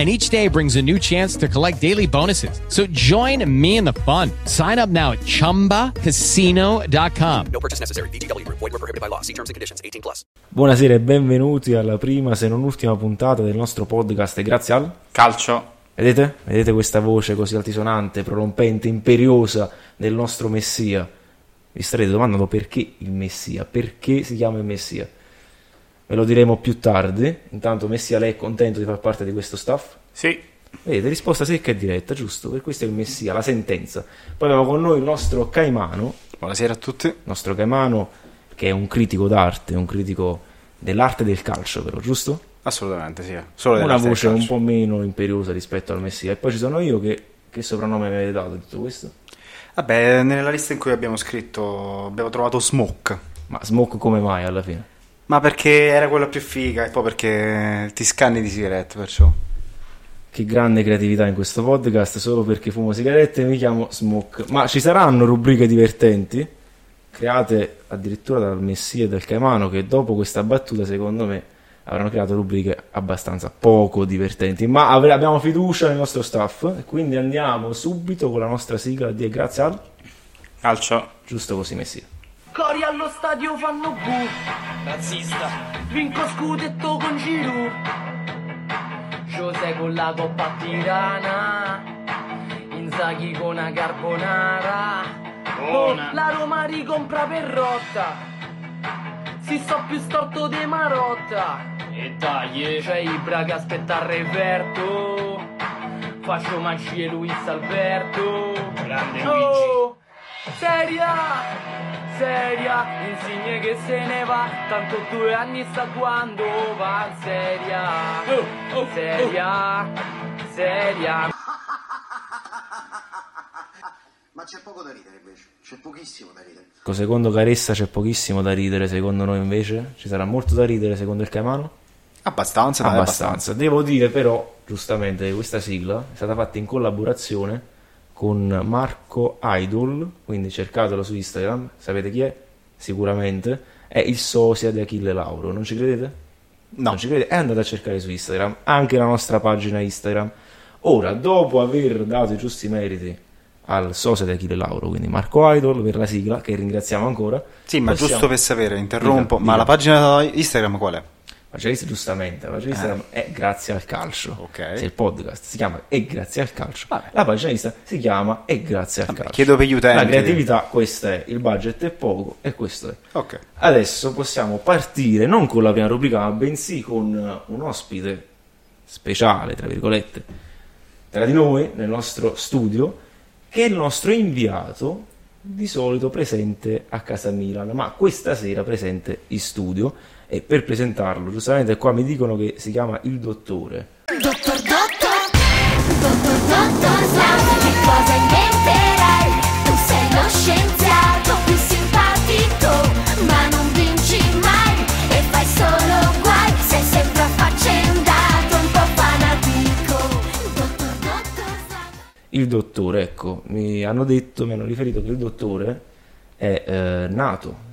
and each day brings a new chance to collect daily bonuses. So join me in the fun. Sign up now at ChumbaCasino.com. No purchase necessary. BGW. Void were prohibited by law. See terms and conditions. 18 plus. Buonasera e benvenuti alla prima, se non ultima puntata del nostro podcast. E grazie al calcio. Vedete? Vedete questa voce così altisonante, prorompente, imperiosa del nostro Messia? Vi starete domandando perché il Messia? Perché si chiama il Messia? Ve lo diremo più tardi. Intanto Messia lei è contento di far parte di questo staff? Sì. Vedete, risposta secca e diretta, giusto? Per questo è il Messia, la sentenza. Poi abbiamo con noi il nostro Caimano. Buonasera a tutti. Il nostro Caimano, che è un critico d'arte, un critico dell'arte del calcio, però, giusto? Assolutamente, sì. Solo Una voce un po' meno imperiosa rispetto al Messia. E poi ci sono io che, che soprannome mi avete dato di tutto questo? Vabbè, nella lista in cui abbiamo scritto abbiamo trovato Smoke. Ma Smoke come mai alla fine? Ma perché era quella più figa e poi perché ti scanni di sigarette, perciò. Che grande creatività in questo podcast, solo perché fumo sigarette mi chiamo Smoke. Ma ci saranno rubriche divertenti, create addirittura dal Messia e dal Caimano, che dopo questa battuta, secondo me, avranno creato rubriche abbastanza poco divertenti. Ma avre- abbiamo fiducia nel nostro staff, e quindi andiamo subito con la nostra sigla di Grazie al calcio. Giusto così, Messia. Cori allo stadio fanno bu Razzista Vinco scudetto con Giroud José con la Coppa Tirana Inzaghi con una carbonara. Oh, La Roma ricompra per rotta Si sto più storto di Marotta. E dai C'è Ibra che aspetta il referto Faccio magie Luis Alberto. Grande oh, Luigi Seria, seria, insigne che se ne va, tanto due anni sta quando va, seria, oh, oh, seria, oh. seria. Ma c'è poco da ridere invece, c'è pochissimo da ridere. Secondo Caressa c'è pochissimo da ridere, secondo noi invece ci sarà molto da ridere secondo il Caimano? Abbastanza, abbastanza. abbastanza. Devo dire però, giustamente, che questa sigla è stata fatta in collaborazione con Marco Idol, quindi cercatelo su Instagram, sapete chi è? Sicuramente, è il sosia di Achille Lauro, non ci credete? No. Non ci credete? E andate a cercare su Instagram, anche la nostra pagina Instagram. Ora, dopo aver dato i giusti meriti al sosia di Achille Lauro, quindi Marco Idol, per la sigla, che ringraziamo ancora. Sì, ma possiamo... giusto per sapere, interrompo, dica, ma dica. la pagina Instagram qual è? Evangelista giustamente, Evangelista eh. è grazie al calcio. Ok. Se il podcast si chiama È grazie al calcio, Vabbè. la paginalista si chiama È grazie al Vabbè, calcio. Chiedo per gli utenti. La creatività, questa è, il budget è poco e questo è. Ok. Adesso possiamo partire non con la prima rubrica, ma bensì con un ospite speciale, tra virgolette, tra di noi, nel nostro studio, che è il nostro inviato di solito presente a casa Milan, ma questa sera presente in studio e per presentarlo, giustamente qua mi dicono che si chiama il dottore. Dottor, dottor, dottor, dottor Slam, che cosa inventerai? Tu sei lo scienziato più simpatico, ma non vinci mai e fai solo guai, sei sempre affaccendato, un po' fanatico. Dottor, dottor Slam. Il dottore, ecco, mi hanno detto, mi hanno riferito che il dottore è eh, nato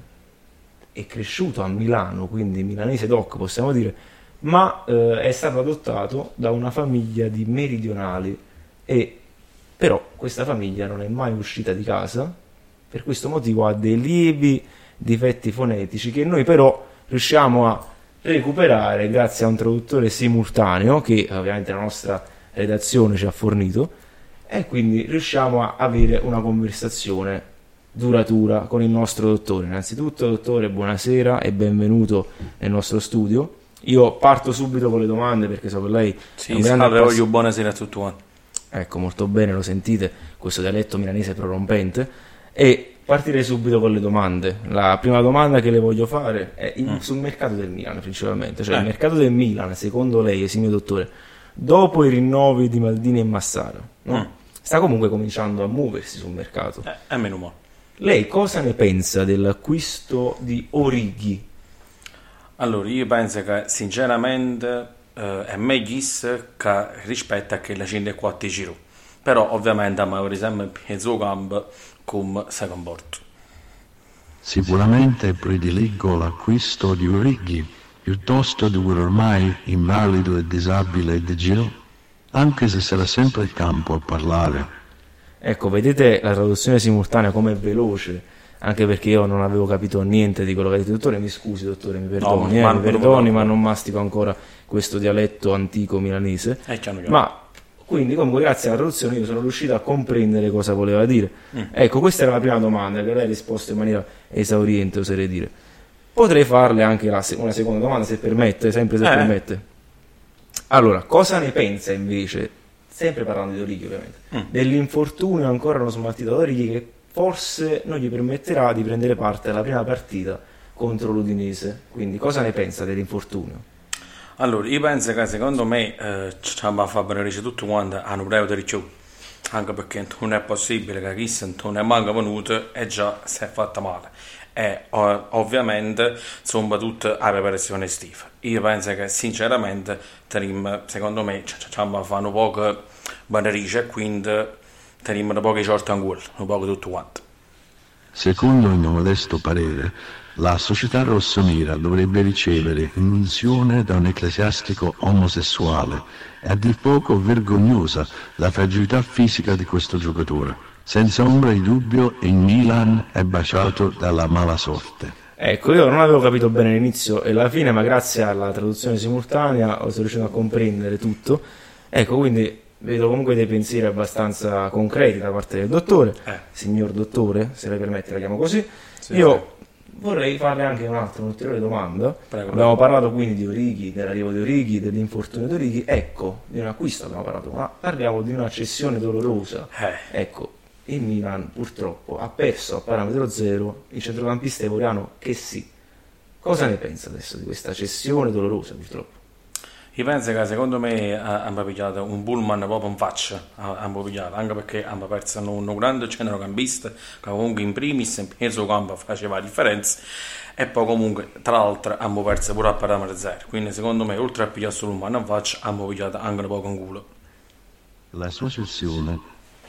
è cresciuto a Milano, quindi milanese doc possiamo dire, ma eh, è stato adottato da una famiglia di meridionali e però questa famiglia non è mai uscita di casa, per questo motivo ha dei lievi difetti fonetici che noi però riusciamo a recuperare grazie a un traduttore simultaneo che ovviamente la nostra redazione ci ha fornito e quindi riusciamo a avere una conversazione duratura con il nostro dottore. Innanzitutto, dottore, buonasera e benvenuto nel nostro studio. Io parto subito con le domande perché so che lei è Sì, un grande salve, appass- buonasera a tutti quanti. Ecco, molto bene, lo sentite, questo dialetto milanese prorompente. E partirei subito con le domande. La prima domanda che le voglio fare è in- sul mercato del Milan, principalmente. Cioè, Eh. il mercato del Milan, secondo lei, esimio dottore, dopo i rinnovi di Maldini e Massara, no? Mm. sta comunque cominciando a muoversi sul mercato. E meno male. Lei cosa ne pensa dell'acquisto di Orighi? Allora, io penso che sinceramente eh, è meglio che rispetto a che la 104 giro. Però ovviamente a avere sempre il suo campo come si comporta. Sicuramente prediligo l'acquisto di Orighi piuttosto di un ormai invalido e disabile De Gio, anche se sarà sempre il campo a parlare. Ecco, vedete la traduzione simultanea com'è veloce, anche perché io non avevo capito niente di quello che ha detto il dottore. Mi scusi, dottore, mi perdoni, ma- eh, ma- mi perdoni, ma non mastico ancora questo dialetto antico milanese. Eh. Ma quindi, comunque, grazie alla traduzione, io sono riuscito a comprendere cosa voleva dire. Mm. Ecco, questa era la prima domanda che lei ha risposto in maniera esauriente, oserei dire. Potrei farle anche la una seconda domanda, se permette, sempre se Eh. permette. Allora, cosa ne pensa invece, sempre parlando di Orighi ovviamente, Mm. dell'infortunio ancora non smaltito da Orighi che forse non gli permetterà di prendere parte alla prima partita contro l'Udinese. Quindi cosa ne pensa dell'infortunio? Allora, io penso che secondo me eh, a far beneficio tutti quanti hanno di più. Anche perché non è possibile che chi non è manco venuto e già si è fatta male. E ovviamente insomma tutte a preparazione estiva. Io penso che sinceramente tenim, secondo me ci ci va a fare un po' beneficio e quindi teniamo un po' di short ancora, un po' tutti quanti. Secondo il mio modesto parere, la società rossonera dovrebbe ricevere un'unzione da un ecclesiastico omosessuale e a dir poco vergognosa la fragilità fisica di questo giocatore. Senza ombra di dubbio il Milan è baciato dalla mala sorte. Ecco, io non avevo capito bene l'inizio e la fine, ma grazie alla traduzione simultanea sono riuscito a comprendere tutto. Ecco, quindi vedo comunque dei pensieri abbastanza concreti da parte del dottore, Eh. signor dottore, se lei permette la chiamo così. Sì, io vorrei farle anche un'altra, un'ulteriore domanda. Prego. abbiamo parlato quindi di Orighi, dell'arrivo di Orighi, dell'infortunio di Orighi. Ecco, di un acquisto abbiamo parlato, ma parliamo di una cessione dolorosa. Eh. Ecco, il Milan purtroppo ha perso a parametro zero il centrocampista ivoriano che sì. Cosa ne pensa adesso di questa cessione dolorosa purtroppo? Io penso che secondo me hanno pigliato un pullman proprio in faccia, hanno pigliato, anche perché hanno perso un, un grande centrocampista che comunque in primis in suo campo faceva la differenza e poi comunque tra l'altro hanno perso pure a parametro zero, quindi secondo me oltre a pigliare solo un pullman in faccia hanno pigliato anche un po' in culo. La sua cessione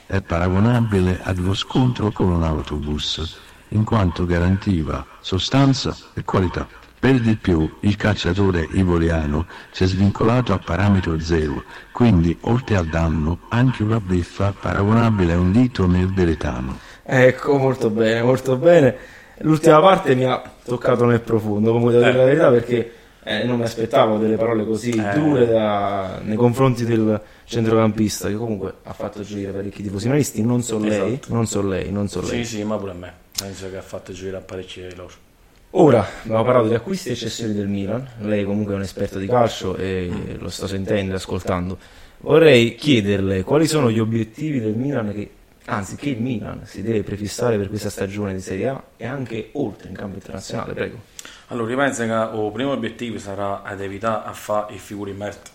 è paragonabile ad uno scontro con un autobus, in quanto garantiva sostanza e qualità. Per di più, il calciatore ivoriano si è svincolato a parametro zero, quindi oltre al danno anche una beffa paragonabile a un dito nel veretano. Ecco, molto bene, molto bene. L'ultima parte mi ha toccato nel profondo, come devo dire la verità, perché eh, non mi aspettavo delle parole così Eh. dure da- nei confronti del centrocampista, che comunque ha fatto gioire parecchi tifosi milanisti, non so lei, Esatto. non so lei, non so lei. Sì, sì, ma pure a me, penso che ha fatto girare parecchi loro. Ora abbiamo parlato di acquisti e cessioni del Milan. Lei comunque è un esperto di calcio e lo sto sentendo e ascoltando. Vorrei chiederle quali sono gli obiettivi del Milan che, anzi, che il Milan si deve prefissare per questa stagione di Serie A e anche oltre in campo internazionale, prego. Allora, io penso che il primo obiettivo sarà ad evitare a fare i figuri in merda,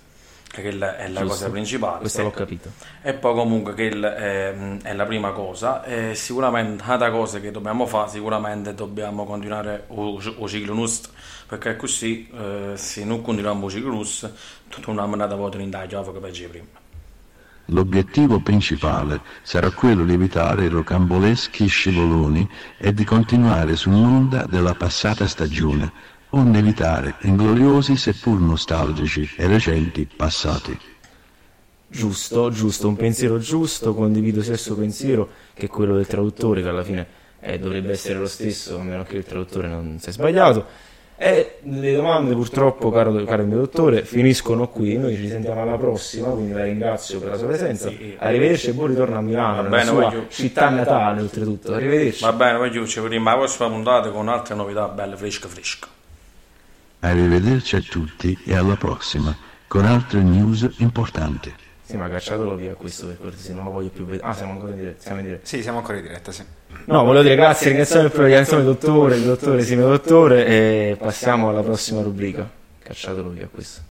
che è la Giusto. cosa principale. Questo l'ho capito. E poi comunque che il- è, è la prima cosa. E sicuramente altra cosa che dobbiamo fare, sicuramente dobbiamo continuare il ciclo nostro, perché così eh, se non continuiamo il ciclo nostro, non abbiamo andata a votare in taglio che peggio prima. L'obiettivo principale sarà quello di evitare rocamboleschi scivoloni e di continuare sull'onda della passata stagione, onde evitare ingloriosi seppur nostalgici e recenti passati. Giusto, giusto, un pensiero giusto, condivido sia il suo pensiero che quello del traduttore, che alla fine eh, dovrebbe essere lo stesso, a meno che il traduttore non si è sbagliato. E le domande purtroppo, caro, caro mio dottore, finiscono qui. Noi ci sentiamo alla prossima, quindi la ringrazio per la sua presenza. Arrivederci e buon ritorno a Milano, bene, sua voglio- città natale oltretutto. Arrivederci. Va bene, voglio ci vediamo la prossima puntata con altre novità belle fresche fresche. Arrivederci a tutti e alla prossima con altre news importanti. Sì, ma cacciatelo via questo per cortesia, non lo voglio più vedere. Ah, siamo ancora in diretta. Siamo in diretta. Sì, siamo ancora in diretta, sì. No, volevo dire grazie, ringraziamo per ringraziamo il dottore, il dottore, sì, mio dottore, e passiamo alla prossima rubrica. Cacciatelo via questo.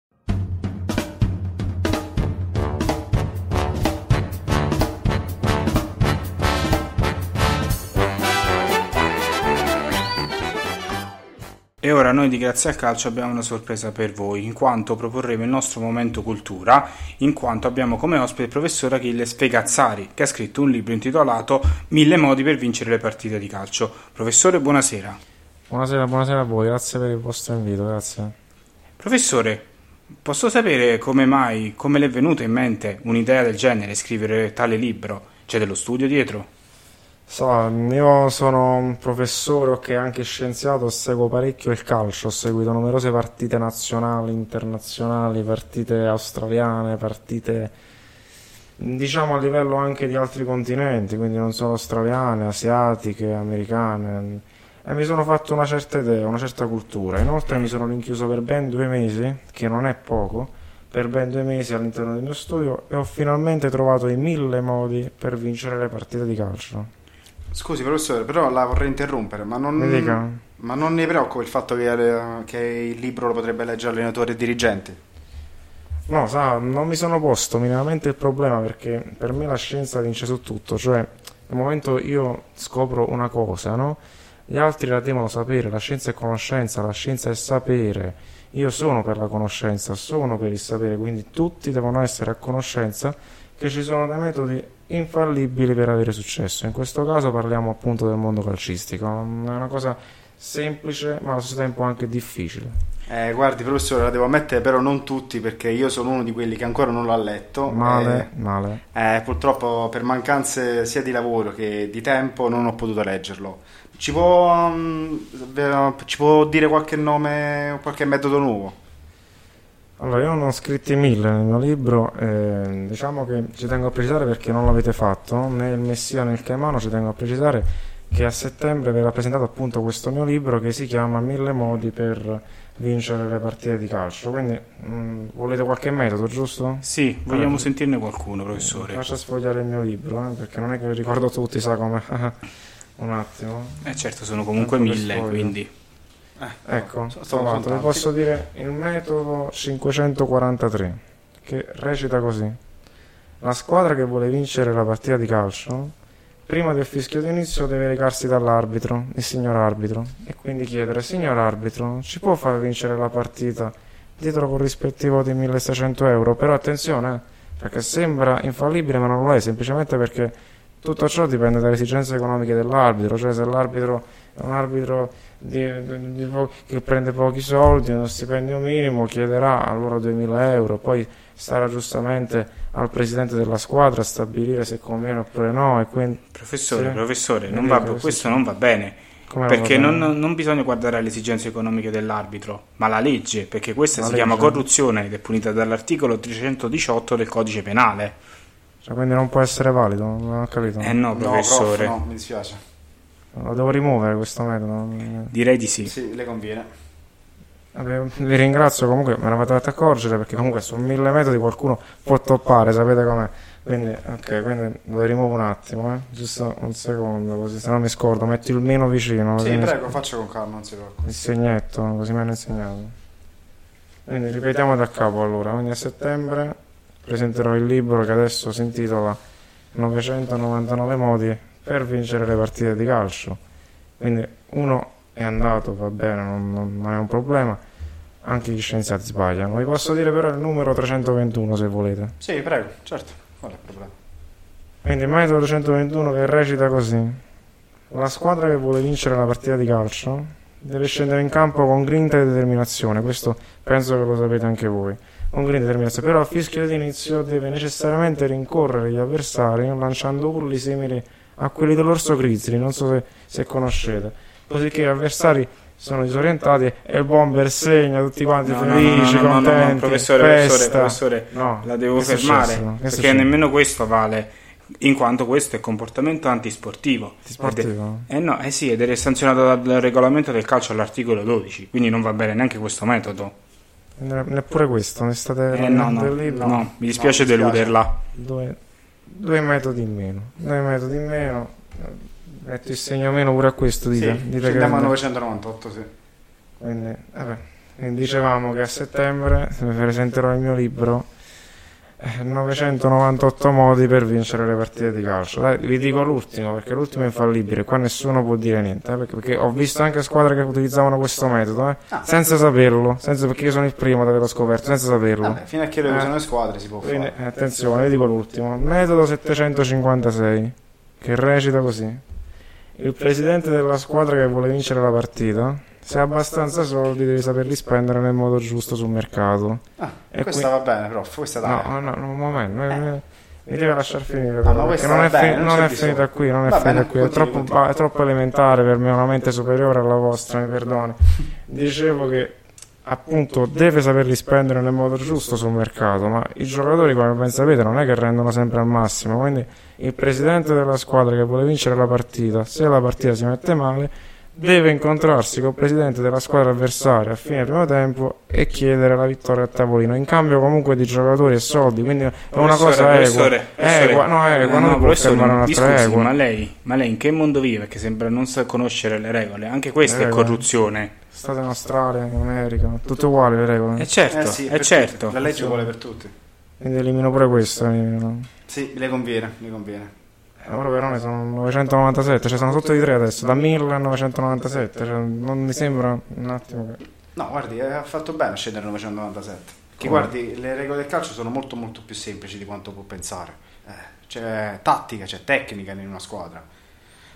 Ora noi di Grazie al Calcio abbiamo una sorpresa per voi, in quanto proporremo il nostro momento cultura, in quanto abbiamo come ospite il professor Achille Sfegazzari, che ha scritto un libro intitolato Mille modi per vincere le partite di calcio. Professore, buonasera. Buonasera, buonasera a voi, grazie per il vostro invito, grazie. Professore, posso sapere come mai, come le è venuta in mente un'idea del genere, scrivere tale libro? C'è dello studio dietro? So, io sono un professore, ok, anche scienziato, seguo parecchio il calcio, ho seguito numerose partite nazionali, internazionali, partite australiane, partite diciamo a livello anche di altri continenti, quindi non solo australiane, asiatiche, americane. E mi sono fatto una certa idea, una certa cultura. Inoltre mi sono rinchiuso per ben due mesi, che non è poco, per ben due mesi all'interno del mio studio e ho finalmente trovato i mille modi per vincere le partite di calcio. Scusi professore, però la vorrei interrompere, ma non, ma non ne preoccupa il fatto che, che il libro lo potrebbe leggere allenatore e dirigente? No, sa, non mi sono posto minimamente il problema perché per me la scienza vince su tutto, cioè nel momento io scopro una cosa, no? Gli altri la devono sapere, la scienza è conoscenza, la scienza è sapere. Io sono per la conoscenza, sono per il sapere, quindi tutti devono essere a conoscenza che ci sono dei metodi infallibili per avere successo. In questo caso parliamo appunto del mondo calcistico, è una cosa semplice ma allo stesso tempo anche difficile. Eh, guardi professore, la devo ammettere però non tutti perché io sono uno di quelli che ancora non l'ha letto. Male, e, male. eh, purtroppo per mancanze sia di lavoro che di tempo non ho potuto leggerlo. Ci può, mm, ve- ci può dire qualche nome qualche metodo nuovo? Allora, io ne ho scritti mille nel mio libro, eh, diciamo che ci tengo a precisare perché non l'avete fatto, né il Messia né il Caimano, ci tengo a precisare che a settembre verrà presentato appunto questo mio libro che si chiama Mille modi per vincere le partite di calcio. Quindi mh, volete qualche metodo, giusto? Sì, vogliamo Eh, sentirne qualcuno, professore. Faccia sfogliare il mio libro, eh, perché non è che ricordo tutti, sa come... Un attimo. Eh certo, sono comunque Tanto mille, sfoglio. Quindi... Ecco, trovato. vi posso dire il metodo 543 che recita così. La squadra che vuole vincere la partita di calcio, prima del fischio d'inizio deve recarsi dall'arbitro, il signor arbitro, e quindi chiedere, signor arbitro, ci può far vincere la partita dietro corrispettivo di 1600 euro? Però attenzione, eh, perché sembra infallibile ma non lo è, semplicemente perché tutto ciò dipende dalle esigenze economiche dell'arbitro, cioè se l'arbitro è un arbitro di- di- di po- che prende pochi soldi, uno stipendio minimo, chiederà allora 2000 euro, poi sarà giustamente al presidente della squadra a stabilire se conviene oppure no. E quindi, Professore, Sì. professore, non va- questo sì. non va bene. Come perché non, non bisogna guardare alle esigenze economiche dell'arbitro, ma la legge, perché questa La si chiama legge. corruzione ed è punita dall'articolo 318 del codice penale. cioè, quindi non può essere valido, non ho capito. Eh no, professore. No, prof, no, mi dispiace. Lo devo rimuovere questo metodo. Direi di sì. Sì, le conviene. Vabbè, vi ringrazio comunque, me l'avete fatto accorgere perché comunque su mille metodi qualcuno può toppare, sapete com'è. Quindi, ok, quindi lo rimuovo un attimo, eh. Giusto un secondo, così se no mi scordo, metto il meno vicino. Sì, così mi- prego, faccia con calma, non si preoccupi. Il segnetto, così mi hanno insegnato. Quindi ripetiamo da capo allora. Quindi a settembre presenterò il libro che adesso si intitola 999 modi per vincere le partite di calcio. Quindi uno è andato, va bene, non, non- è un problema. Anche gli scienziati sbagliano. Vi posso dire però il numero 321 se volete. Sì, prego, certo. Qual è il problema? Quindi il metodo 321 che recita così. La squadra che vuole vincere la partita di calcio deve scendere in campo con grinta e determinazione. Questo penso che lo sapete anche voi. Con grinta e determinazione. Però a fischio d'inizio deve necessariamente rincorrere gli avversari lanciando urli simili a quelli dell'orso grizzly. Non so se, se conoscete. Così che gli avversari sono disorientati e il bomber segna tutti quanti No, felici, no, no, contenti, professore, professore, professore, No, la devo fermare successo? Perché nemmeno questo vale, in quanto questo è comportamento antisportivo. Antisportivo? Ed è- Eh no, eh sì, ed è sanzionato dal regolamento del calcio all'articolo 12, quindi non va bene neanche questo metodo. Ne- Neppure questo, ne state Eh, no, no, no, mi dispiace deluderla. Due, due metodi in meno, due metodi in meno. Metto il segno meno pure a questo, dite. Sì, dite ci andiamo a che- 998, sì. Quindi, vabbè, quindi dicevamo che a settembre mi presenterò il mio libro 998 modi per vincere le partite di calcio. Dai, vi dico l'ultimo perché l'ultimo è infallibile, qua nessuno può dire niente, eh, perché, perché ho visto anche squadre che utilizzavano questo metodo, eh, Ah. senza saperlo, senza, perché io sono il primo ad averlo scoperto, senza saperlo. Vabbè, fino a che lo Eh. usano le squadre si può Quindi, fare. eh, attenzione, vi dico l'ultimo. Metodo 756, che recita così. Il presidente della squadra che vuole vincere la partita, se ha abbastanza soldi deve saperli spendere nel modo giusto sul mercato. Ah, E questa qui- va bene, prof, questa dai. No, no, no, un momento, eh, eh, mi deve lasciar finire. Ah, però, non è, bene, fi- non non è finita qui, non è Va finita bene, qui, è troppo, continui. è troppo elementare per me, una mente superiore alla vostra, mi perdoni. Dicevo che appunto deve saperli spendere nel modo giusto sul mercato, ma i giocatori, come ben sapete, non è che rendono sempre al massimo, quindi il presidente della squadra che vuole vincere la partita, se la partita si mette male, deve incontrarsi col presidente della squadra avversaria a fine primo tempo e chiedere la vittoria a tavolino, in cambio comunque di giocatori e soldi, quindi è una cosa equa. Equa, no, equa, Eh, non no, può fermare un'altra equa. ma lei, ma lei in che mondo vive? Perché sembra non sa conoscere le regole. Anche questa Le è regole. corruzione. State in Australia, in America, tutto uguale le regole. Eh certo, Eh sì, eh per certo. tutti. La legge vuole per tutti. Quindi elimino pure questo. elimino. Sì, le conviene, le conviene. Eh, Ora però ne sono 997, cioè sono sotto di 3 adesso, da 1000 a 997, cioè non mi sembra un attimo che... No, guardi, eh, ha fatto bene a scendere a 997. Che guardi, le regole del calcio sono molto molto più semplici di quanto può pensare. Eh, c'è tattica, c'è tecnica in una squadra.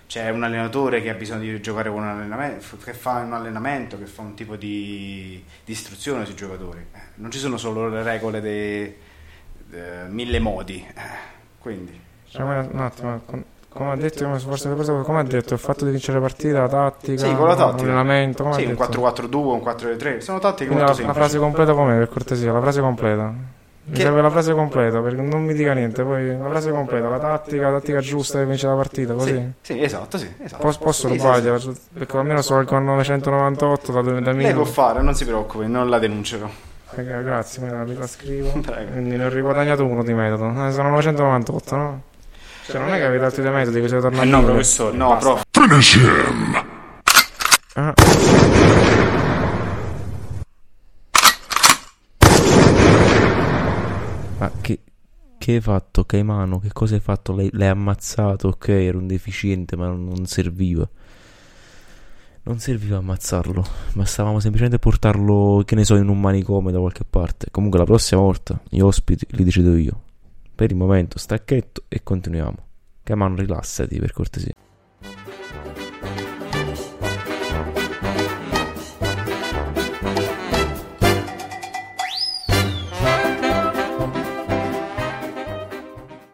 C'è un allenatore che ha bisogno di giocare con un allenamento, che fa un allenamento, che fa un tipo di, di istruzione sui giocatori. Eh, non ci sono solo le regole dei eh, mille modi. eh, quindi, Ma- un attimo, con- come ha detto, come, forse, come ha detto, il fatto di vincere la partita, la tattica, sì, con la tattica. l'allenamento, come sì, un detto? 4-4-2, un 4-3, sono tattiche Quindi molto la, la semplici. frase completa com'è, per cortesia, la frase completa. Mi Che- serve la frase completa, perché non mi dica niente, poi la frase completa, la tattica, la tattica giusta per vincere la partita, così. Sì, sì, esatto, sì, esatto. Posso, posso Sì, rubargliela, sì. perché almeno so che con 998 da, da Lei può 1000. fare, non si preoccupi, non la denuncerò. Grazie, me la, me la scrivo. Prego. Quindi ne ho riguadagnato uno di metodo. Eh, sono 998, no? Cioè, non è che avete altri due metodi che siete Eh tornati no, a due. professore. No, basta. prof. Finish him! Ah. Ma che, che hai fatto, Caimano? Che cosa hai fatto? L'hai, l'hai ammazzato, ok, era un deficiente, ma non, non serviva. Non serviva ammazzarlo, bastavamo semplicemente portarlo, che ne so, in un manicomio da qualche parte. Comunque la prossima volta gli ospiti li decido io. Per il momento stacchetto e continuiamo. Caimano, rilassati per cortesia.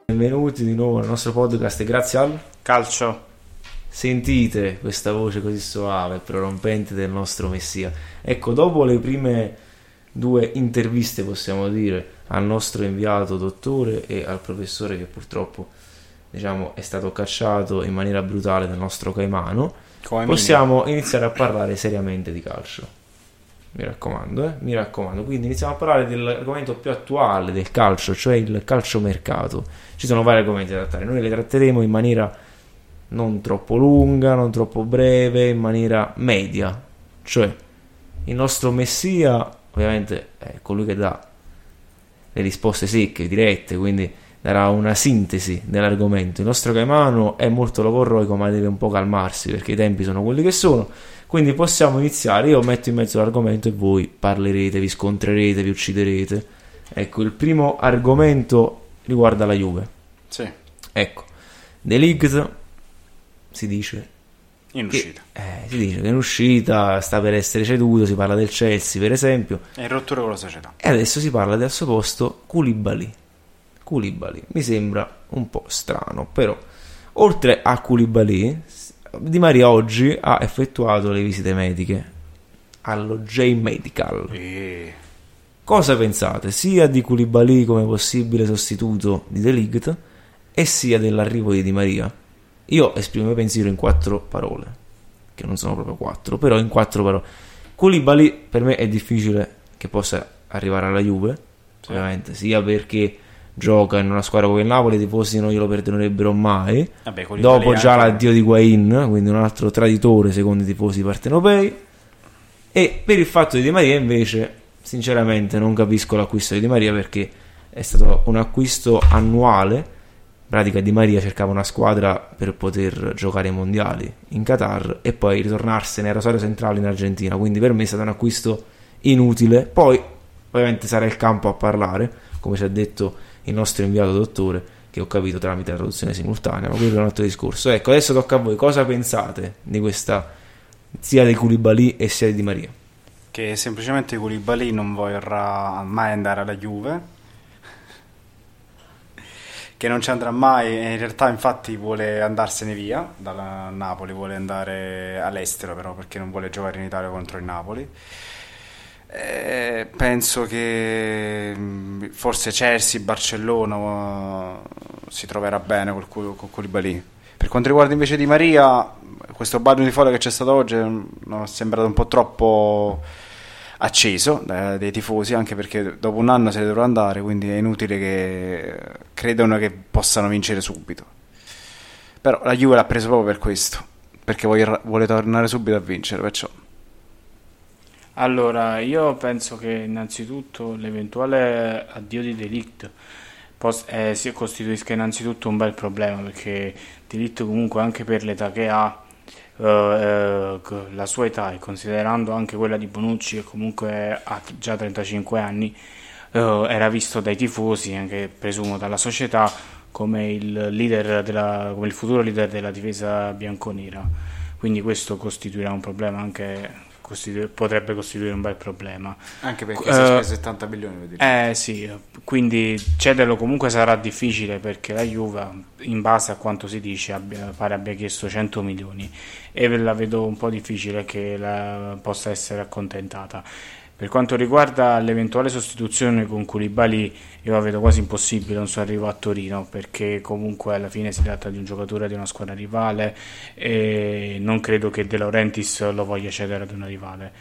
Benvenuti di nuovo nel nostro podcast e grazie al Calcio. Sentite questa voce così soave e prorompente del nostro Messia. Ecco, dopo le prime due interviste, possiamo dire, al nostro inviato dottore e al professore che purtroppo, diciamo, è stato cacciato in maniera brutale dal nostro Caimano, Come possiamo iniziare a parlare seriamente di calcio. Mi raccomando, eh? mi raccomando. Quindi iniziamo a parlare dell'argomento più attuale del calcio, cioè il calciomercato. Ci sono vari argomenti da trattare, noi li tratteremo in maniera non troppo lunga, non troppo breve, in maniera media. Cioè, il nostro Messia, ovviamente, è colui che dà le risposte secche, dirette, quindi darà una sintesi dell'argomento. Il nostro Caimano è molto lavorroico, ma deve un po' calmarsi perché i tempi sono quelli che sono. Quindi possiamo iniziare. Io metto in mezzo l'argomento e voi parlerete, vi scontrerete, vi ucciderete. Ecco, il primo argomento riguarda la Juve. Sì, Ecco, De Ligt si dice in che- uscita. eh, si dice che in uscita sta per essere ceduto, si parla del Chelsea per esempio, È in rottura con la società. e adesso si parla del suo posto Koulibaly. Koulibaly mi sembra un po' strano, però oltre a Koulibaly, Di Maria oggi ha effettuato le visite mediche allo J-Medical. Cosa pensate sia di Koulibaly come possibile sostituto di De Ligt e sia dell'arrivo di Di Maria? Io esprimo il mio pensiero in quattro parole, che non sono proprio quattro, però in quattro parole. Koulibaly per me è difficile che possa arrivare alla Juve, ovviamente, sia perché gioca in una squadra come il Napoli, i tifosi non glielo perdonerebbero mai. Vabbè, Dopo già l'addio di Guain, quindi un altro traditore secondo i tifosi partenopei. E per il fatto di Di Maria invece, sinceramente non capisco l'acquisto di Di Maria perché è stato un acquisto annuale. Pratica Di Maria cercava una squadra per poter giocare ai mondiali in Qatar e poi ritornarsene a Rosario Centrale in Argentina. Quindi per me è stato un acquisto inutile. Poi ovviamente sarà il campo a parlare, come ci ha detto il nostro inviato dottore, che ho capito tramite la traduzione simultanea, ma quello è un altro discorso. Ecco, adesso tocca a voi, cosa pensate di questa sia di Koulibaly e sia di Di Maria? Che semplicemente Koulibaly non vorrà mai andare alla Juve. Che non ci andrà mai, e in realtà infatti vuole andarsene via dalla Napoli, vuole andare all'estero però perché non vuole giocare in Italia contro il Napoli. Eh, penso che mh, forse Chelsea, Barcellona eh, si troverà bene col, con Koulibaly. Per quanto riguarda invece Di Maria, questo bagno di folle che c'è stato oggi mm, mi è sembrato un po' troppo acceso da- dai tifosi, anche perché dopo un anno se ne dovrà andare, quindi è inutile che credano che possano vincere subito. Però la Juve l'ha preso proprio per questo, perché vuole, vuole tornare subito a vincere, perciò... Allora, io penso che innanzitutto l'eventuale addio di Delict pos- eh, si costituisca innanzitutto un bel problema perché Delict comunque anche per l'età che ha, eh, eh, la sua età e considerando anche quella di Bonucci che comunque ha già 35 anni, eh, era visto dai tifosi, anche presumo dalla società, come il della, come il futuro leader della difesa bianconera. Quindi questo costituirà un problema anche costitu- potrebbe costituire un bel problema. Anche perché Eh, si speso 70 milioni per dire. Eh sì, quindi cederlo comunque sarà difficile perché la Juve, in base a quanto si dice, abbia, pare abbia chiesto 100 milioni e la vedo un po' difficile che la possa essere accontentata. Per quanto riguarda l'eventuale sostituzione con Koulibaly, io la vedo quasi impossibile un suo arrivo a Torino perché comunque alla fine si tratta di un giocatore di una squadra rivale e non credo che De Laurentiis lo voglia cedere ad una rivale.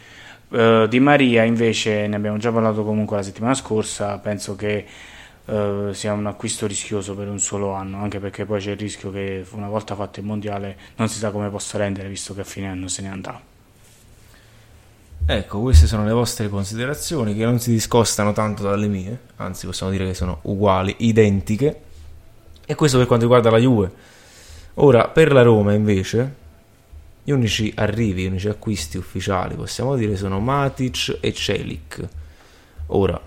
Eh, di Maria invece ne abbiamo già parlato comunque la settimana scorsa, penso che eh, sia un acquisto rischioso per un solo anno, anche perché poi c'è il rischio che una volta fatto il mondiale non si sa come possa rendere visto che a fine anno se ne andrà. Ecco, queste sono le vostre considerazioni che non si discostano tanto dalle mie, anzi possiamo dire che sono uguali, identiche. E questo per quanto riguarda la Juve. Ora, per la Roma invece, gli unici arrivi, gli unici acquisti ufficiali, possiamo dire, sono Matic e Celik. Ora,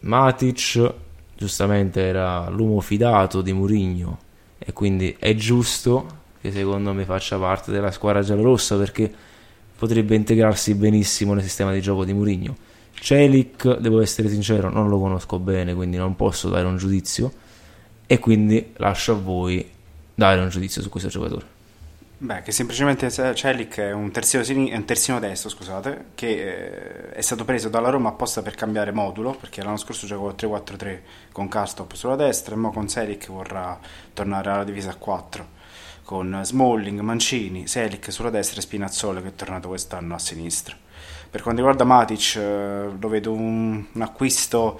Matic giustamente era l'uomo fidato di Mourinho e quindi è giusto che secondo me faccia parte della squadra giallorossa perché potrebbe integrarsi benissimo nel sistema di gioco di Mourinho. Celik, devo essere sincero, non lo conosco bene, quindi non posso dare un giudizio e quindi lascio a voi dare un giudizio su questo giocatore. Beh, che semplicemente Celic è un terzino, è un terzino destro, scusate, che eh, è stato preso dalla Roma apposta per cambiare modulo, perché l'anno scorso giocò 3-4-3 con Castop sulla destra e ora con Selic vorrà tornare alla divisa a 4 con Smalling, Mancini, Selic sulla destra e Spinazzola che è tornato quest'anno a sinistra. Per quanto riguarda Matic, eh, lo vedo un, un acquisto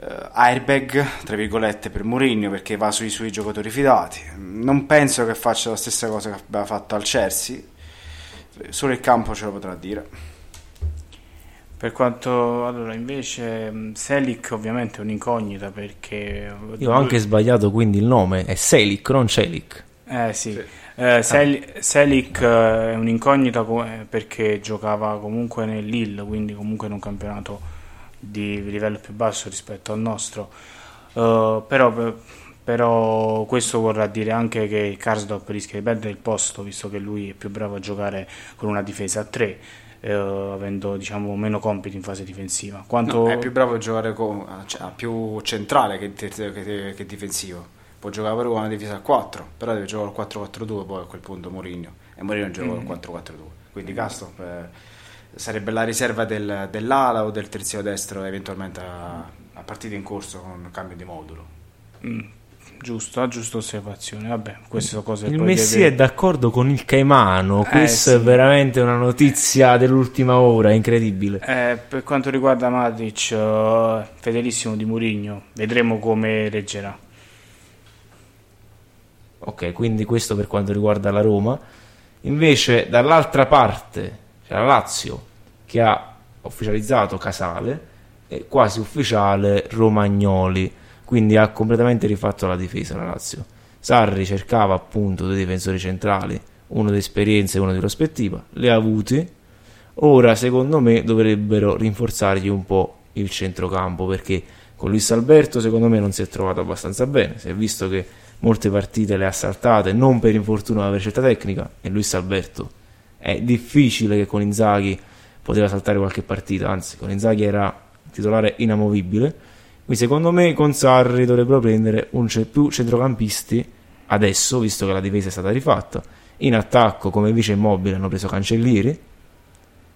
eh, airbag, tra virgolette, per Mourinho perché va sui suoi giocatori fidati. Non penso che faccia la stessa cosa che aveva fatto al Chelsea, solo il campo ce lo potrà dire. Per quanto allora invece mh, Selic ovviamente è un'incognita perché Io ho anche sbagliato quindi il nome, è Selic, non Celik. Eh sì, Eh, Sel- Selic eh, è un'incognita co- eh, perché giocava comunque nel Lille, quindi comunque in un campionato di livello più basso rispetto al nostro. Eh, però, però questo vorrà dire anche che Karsdorp rischia di perdere il posto, visto che lui è più bravo a giocare con una difesa a 3, avendo diciamo, meno compiti in fase difensiva. Quanto... No, è più bravo a giocare con, a più centrale che, che- che difensivo. Può giocare pure con una difesa a 4, però deve giocare al 4-4-2 poi a quel punto Mourinho. E Mourinho gioca Mm. al 4-4-2. Quindi Castro è, sarebbe la riserva del- dell'ala o del terzino destro eventualmente a, a partita in corso con cambio di modulo. Mm, giusto, giusta osservazione. Vabbè, queste sono cose Il Messi deve- è d'accordo con il Caimano. Eh, Questa sì. è veramente una notizia dell'ultima ora, incredibile. Eh, per quanto riguarda Matic, eh, fedelissimo di Mourinho, vedremo come reggerà. Ok, quindi questo per quanto riguarda la Roma. Invece, dall'altra parte c'è la Lazio che ha ufficializzato Casale e quasi ufficiale Romagnoli. Quindi ha completamente rifatto la difesa la Lazio. Sarri cercava appunto due difensori centrali, uno di esperienza e uno di prospettiva, li ha avuti. Ora, secondo me, dovrebbero rinforzargli un po' il centrocampo perché con Luis Alberto, secondo me, non si è trovato abbastanza bene. Si è visto che molte partite le ha saltate, non per infortunio ma per scelta tecnica. E Luis Alberto è difficile che con Inzaghi poteva saltare qualche partita, anzi, con Inzaghi era titolare inamovibile. Quindi, secondo me, con Sarri dovrebbero prendere un ce- più centrocampisti adesso, visto che la difesa è stata rifatta. In attacco, come vice immobile, hanno preso Cancellieri.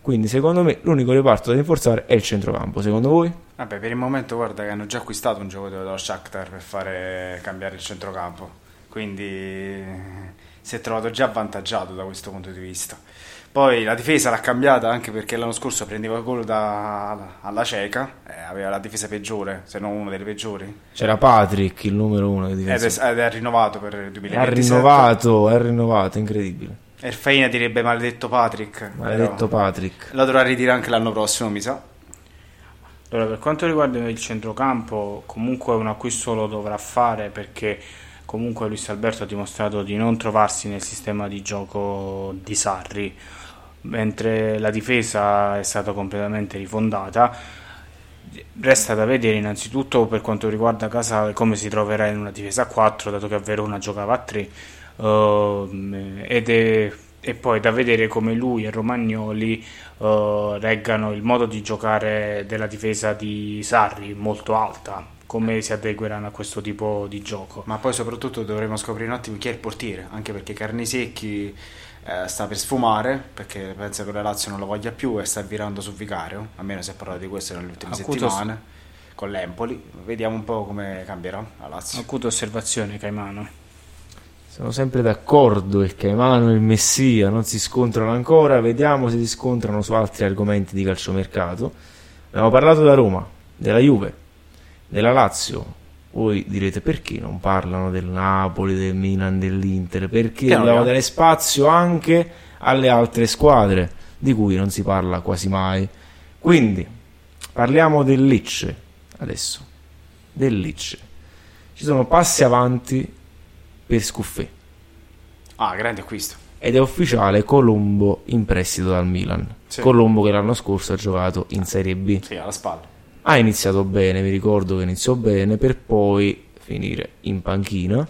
Quindi, secondo me, l'unico reparto da rinforzare è il centrocampo. Secondo voi? Vabbè, per il momento guarda che hanno già acquistato un giocatore dello Shakhtar per fare cambiare il centrocampo, quindi si è trovato già avvantaggiato da questo punto di vista. Poi la difesa l'ha cambiata anche perché l'anno scorso prendeva gol da, alla cieca, eh, aveva la difesa peggiore, se non una delle peggiori, C'era Patrick, il numero uno di ed difesa. è, ed è rinnovato per il 2027. Ha rinnovato, è rinnovato, incredibile. Erfaina direbbe maledetto Patrick. Maledetto però Patrick. Lo dovrà ritirare anche l'anno prossimo, mi sa. Allora, per quanto riguarda il centrocampo, comunque un acquisto lo dovrà fare perché comunque Luis Alberto ha dimostrato di non trovarsi nel sistema di gioco di Sarri, mentre la difesa è stata completamente rifondata. Resta da vedere innanzitutto per quanto riguarda Casale come si troverà in una difesa a 4, dato che a Verona giocava a 3, ehm, ed è, e poi da vedere come lui e Romagnoli eh, reggano il modo di giocare della difesa di Sarri, molto alta, come si adegueranno a questo tipo di gioco. Ma poi soprattutto dovremo scoprire un attimo chi è il portiere, anche perché Carnisecchi eh, sta per sfumare, perché pensa che la Lazio non lo voglia più e sta virando su Vicario, almeno si è parlato di questo nelle ultime Acuto- settimane, con l'Empoli. Vediamo un po' come cambierà la Lazio. Acuta osservazione, Caimano. Sono sempre d'accordo, il Caimano e il Messia non si scontrano ancora, vediamo se si scontrano su altri argomenti di calciomercato. Abbiamo parlato della Roma, della Juve, della Lazio. Voi direte perché non parlano del Napoli, del Milan, dell'Inter? Perché dobbiamo dare spazio anche alle altre squadre, di cui non si parla quasi mai. Quindi, parliamo del Lecce adesso. Del Lecce. Ci sono passi avanti per Scuffè. Ah, grande acquisto. Ed è ufficiale Colombo in prestito dal Milan. Sì. Colombo che l'anno scorso ha giocato in Serie B. Sì, alla spalla. Ha iniziato bene, mi ricordo che iniziò bene, per poi finire in panchina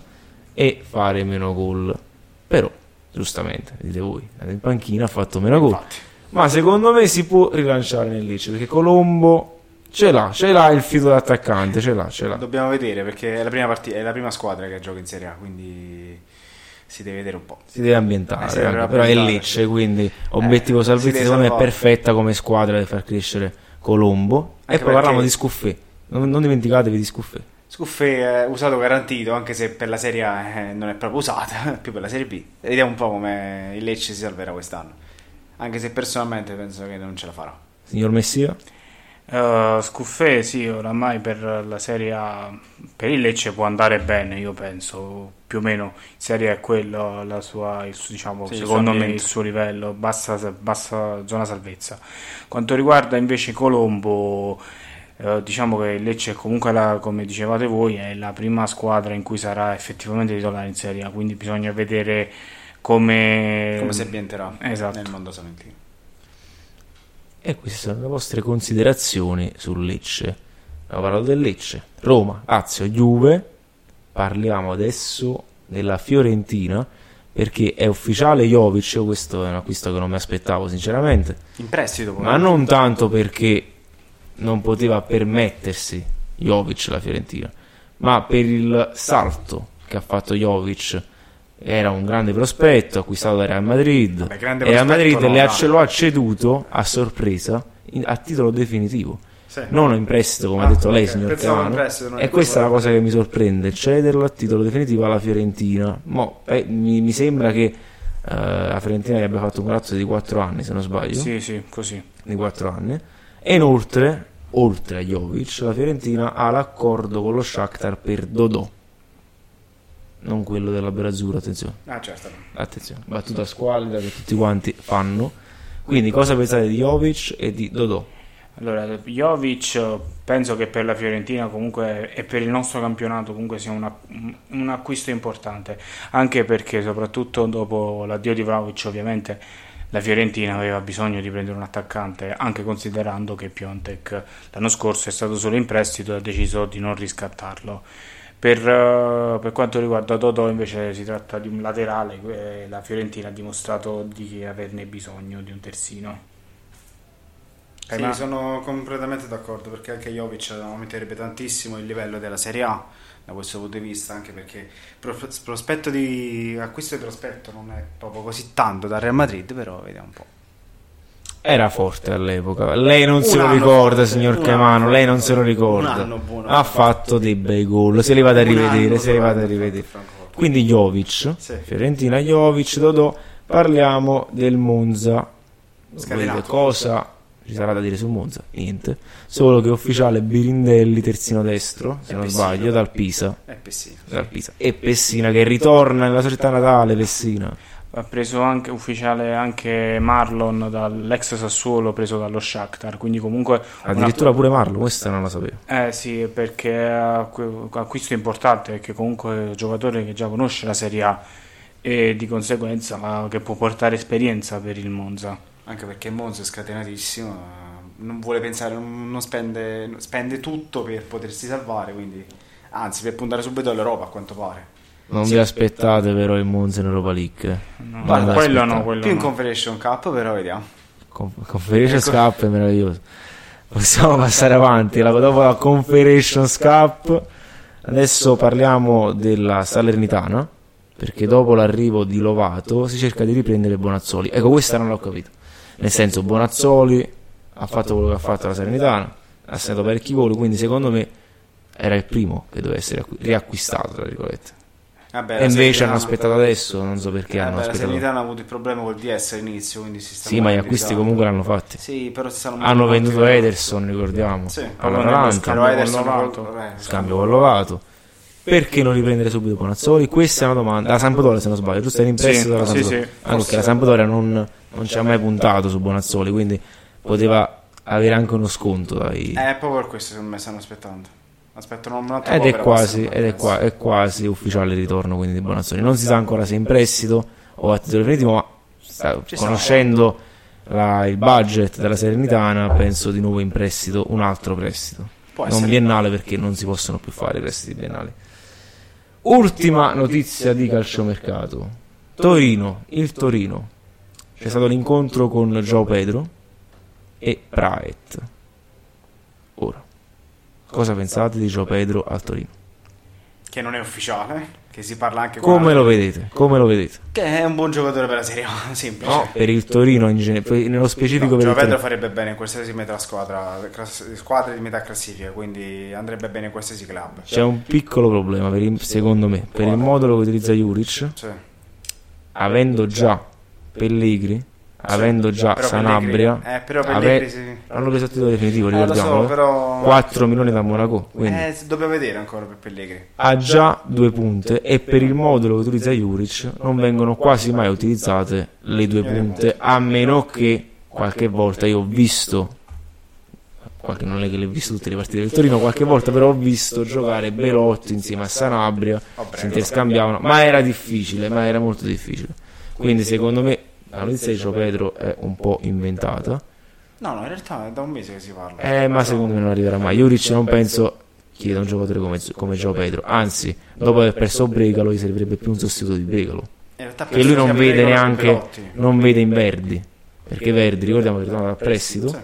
e fare meno gol. Però, giustamente, dite voi, in panchina, ha fatto meno gol. Ma secondo me si può rilanciare nel Lecce, perché Colombo ce l'ha, ce l'ha il filo d'attaccante, ce l'ha, ce l'ha. Dobbiamo vedere perché è la prima, partita, è la prima squadra che gioca in Serie A, quindi si deve vedere un po'. Si deve ambientare, Eh, si deve però è. Lecce, quindi obiettivo Eh, si salvezza secondo me è perfetta come squadra per far crescere Colombo. e Anche poi parliamo di Scuffè, non, non dimenticatevi di Scuffè. Scuffè è usato garantito, anche se per la Serie A eh, non è proprio usata, più per la Serie B. Vediamo un po' come il Lecce si salverà quest'anno. Anche se personalmente penso che non ce la farà. Signor Messia? Uh, Scuffè, sì, oramai per la Serie A, per il Lecce può andare bene, io penso, più o meno in Serie A è quello la sua, il suo, diciamo, Sì, secondo me il suo livello, bassa, bassa zona salvezza. Quanto riguarda invece Colombo, eh, diciamo che il Lecce comunque, la- come dicevate voi, è la prima squadra in cui sarà effettivamente titolare in Serie A, quindi bisogna vedere come... Come si ambienterà Esatto. nel mondo salentino. E queste sono le vostre considerazioni sul Lecce. Abbiamo parlato del Lecce, Roma, Lazio, Juve. Parliamo adesso della Fiorentina perché è ufficiale Jovic, questo è un acquisto che non mi aspettavo sinceramente. In prestito. Ma non tanto perché non poteva permettersi Jovic la Fiorentina, ma per il salto che ha fatto Jovic era un grande prospetto acquistato da Real Madrid. Vabbè, e Real Madrid no, le ha- lo ha ceduto a sorpresa in- a titolo definitivo. Sì. non in prestito come Ah, ha detto lei signor Chiamano prestito, e questa è la cosa che mi sorprende cederlo a titolo definitivo alla Fiorentina. Mo, eh, mi, mi sembra che eh, la Fiorentina gli abbia fatto un contratto di 4 anni se non sbaglio. Sì, sì, così. di 4 anni. E inoltre oltre a Jovic la Fiorentina ha l'accordo con lo Shakhtar per Dodò non quello della Berazzurra attenzione. Ah, certo. attenzione battuta squallida che tutti quanti fanno. Quindi cosa pensate di Jovic e di Dodò? Allora, Jovic penso che per la Fiorentina comunque e per il nostro campionato comunque sia una- un acquisto importante, anche perché soprattutto dopo l'addio di Vlaovic ovviamente la Fiorentina aveva bisogno di prendere un attaccante, anche considerando che Piontek l'anno scorso è stato solo in prestito e ha deciso di non riscattarlo. Per, eh, per quanto riguarda Dodò invece si tratta di un laterale, eh, la Fiorentina ha dimostrato di averne bisogno di un terzino. Sì, Eh, ma- sono completamente d'accordo perché anche Jovic aumenterebbe tantissimo il livello della Serie A da questo punto di vista, anche perché pro- prospetto di acquisto di prospetto non è proprio così tanto da Real Madrid, però vediamo un po'. Era forte all'epoca lei non se lo ricorda forte, signor anno lei non se lo ricorda ha fatto dei bei gol se li vado a rivedere se li vado a rivedere quindi Jovic Sì. Fiorentina Jovic Dodò parliamo del Monza. Volete cosa ci sarà da dire sul Monza? Niente. Solo che ufficiale Birindelli, terzino destro, se non sbaglio, dal Pisa. Dal Pisa. E Pessina che ritorna nella società natale, Pessina. Ha preso anche ufficiale anche Marlon dall'ex Sassuolo preso dallo Shakhtar, quindi comunque Addirittura pure Marlo, questa non la sapevo. Eh sì, perché acquisto importante perché comunque è un giocatore che già conosce la Serie A e di conseguenza che può portare esperienza per il Monza. Anche perché Monza è scatenatissimo, non vuole pensare, non non spende, spende tutto per potersi salvare, quindi anzi per puntare subito all'Europa a quanto pare. Non vi aspettate però il Monza in Europa League. No, Non vi quello no, quello Più in no. Confederation Cup, però vediamo. Con- Conferation Ecco. Cup è meraviglioso. Possiamo passare avanti. La- dopo la Confederation Cup, adesso parliamo della Salernitana. Perché dopo l'arrivo di Lovato si cerca di riprendere Bonazzoli. Ecco, questa non l'ho capito. Nel senso, Bonazzoli ha fatto quello che ha fatto la Salernitana, ha segnato parecchi gol. Quindi, secondo me, era il primo che doveva essere acqui- riacquistato. Tra virgolette. Vabbè, e la invece hanno aspettato adesso. Non so perché Eh, hanno beh, la aspettato. Salernitana ha avuto il problema col DS all'inizio, quindi si sta Sì, ma gli acquisti comunque l'hanno fatti. Sì, però si stanno Hanno venduto Ederson, ricordiamo. Sì, eh, Scambio con Lovato. Perché non riprendere subito Bonazzoli? Questa è una domanda. La Sampdoria, se non sbaglio, giusto? Era in prestito Sì, dalla sì, Sampdoria. sì. Anche la Sampdoria non, non ci ha mai puntato su Bonazzoli, quindi poteva avere anche uno sconto dai... Eh, proprio per questo secondo me stanno aspettando. Aspettano un altro Ed è quasi, ed è, qua- è quasi ufficiale il ritorno quindi di Bonazzoli. Non si sa ancora se in prestito o a titolo definitivo, ma sta- Ci sarà. conoscendo la- il budget della Serenitana, penso di nuovo in prestito, un altro prestito. Non biennale perché non si possono più fare i prestiti biennali. Ultima notizia di calciomercato. Torino, il Torino. C'è stato l'incontro con Gio Pedro e Praet. Ora, cosa pensate di Gio Pedro al Torino? Che non è ufficiale, che si parla anche con Come lo vedete? Come lo vedete? Che è un buon giocatore per la Serie A, semplice. No, per il Torino in genere, poi nello specifico per Gio il Pedro Torino. farebbe bene in qualsiasi metà squadra, squadre di metà classifica, quindi andrebbe bene in qualsiasi club. C'è un piccolo problema il- secondo me, per il modulo che utilizza Juric, Sì. avendo già Pellegri, avendo già però Sanabria, eh, però ave- hanno preso il titolo definitivo, Eh, lo so, ricordiamo. però- 4 milioni da Monaco, quindi Eh, dobbiamo vedere ancora per Pellegrini. ha già due punte e per il modulo che utilizza Juric non vengono quasi mai utilizzate le due punte, a meno che qualche volta io ho visto qualche, non è che le ho visto tutte le partite del Torino, qualche volta però ho visto giocare Belotti insieme a Sanabria, si interscambiavano, ma era difficile, ma era molto difficile. Quindi secondo me notizia di Gio Pedro è un po' inventata, No, no, in realtà è da un mese che si parla. eh, ma secondo me non arriverà mai. Juric non penso chieda un giocatore come, come Gio Pedro, anzi, dopo aver perso Bregalo gli servirebbe più un sostituto di Bregalo. Che lui non vede neanche, non vede in Verdi, perché Verdi, ricordiamo che è tornato a prestito,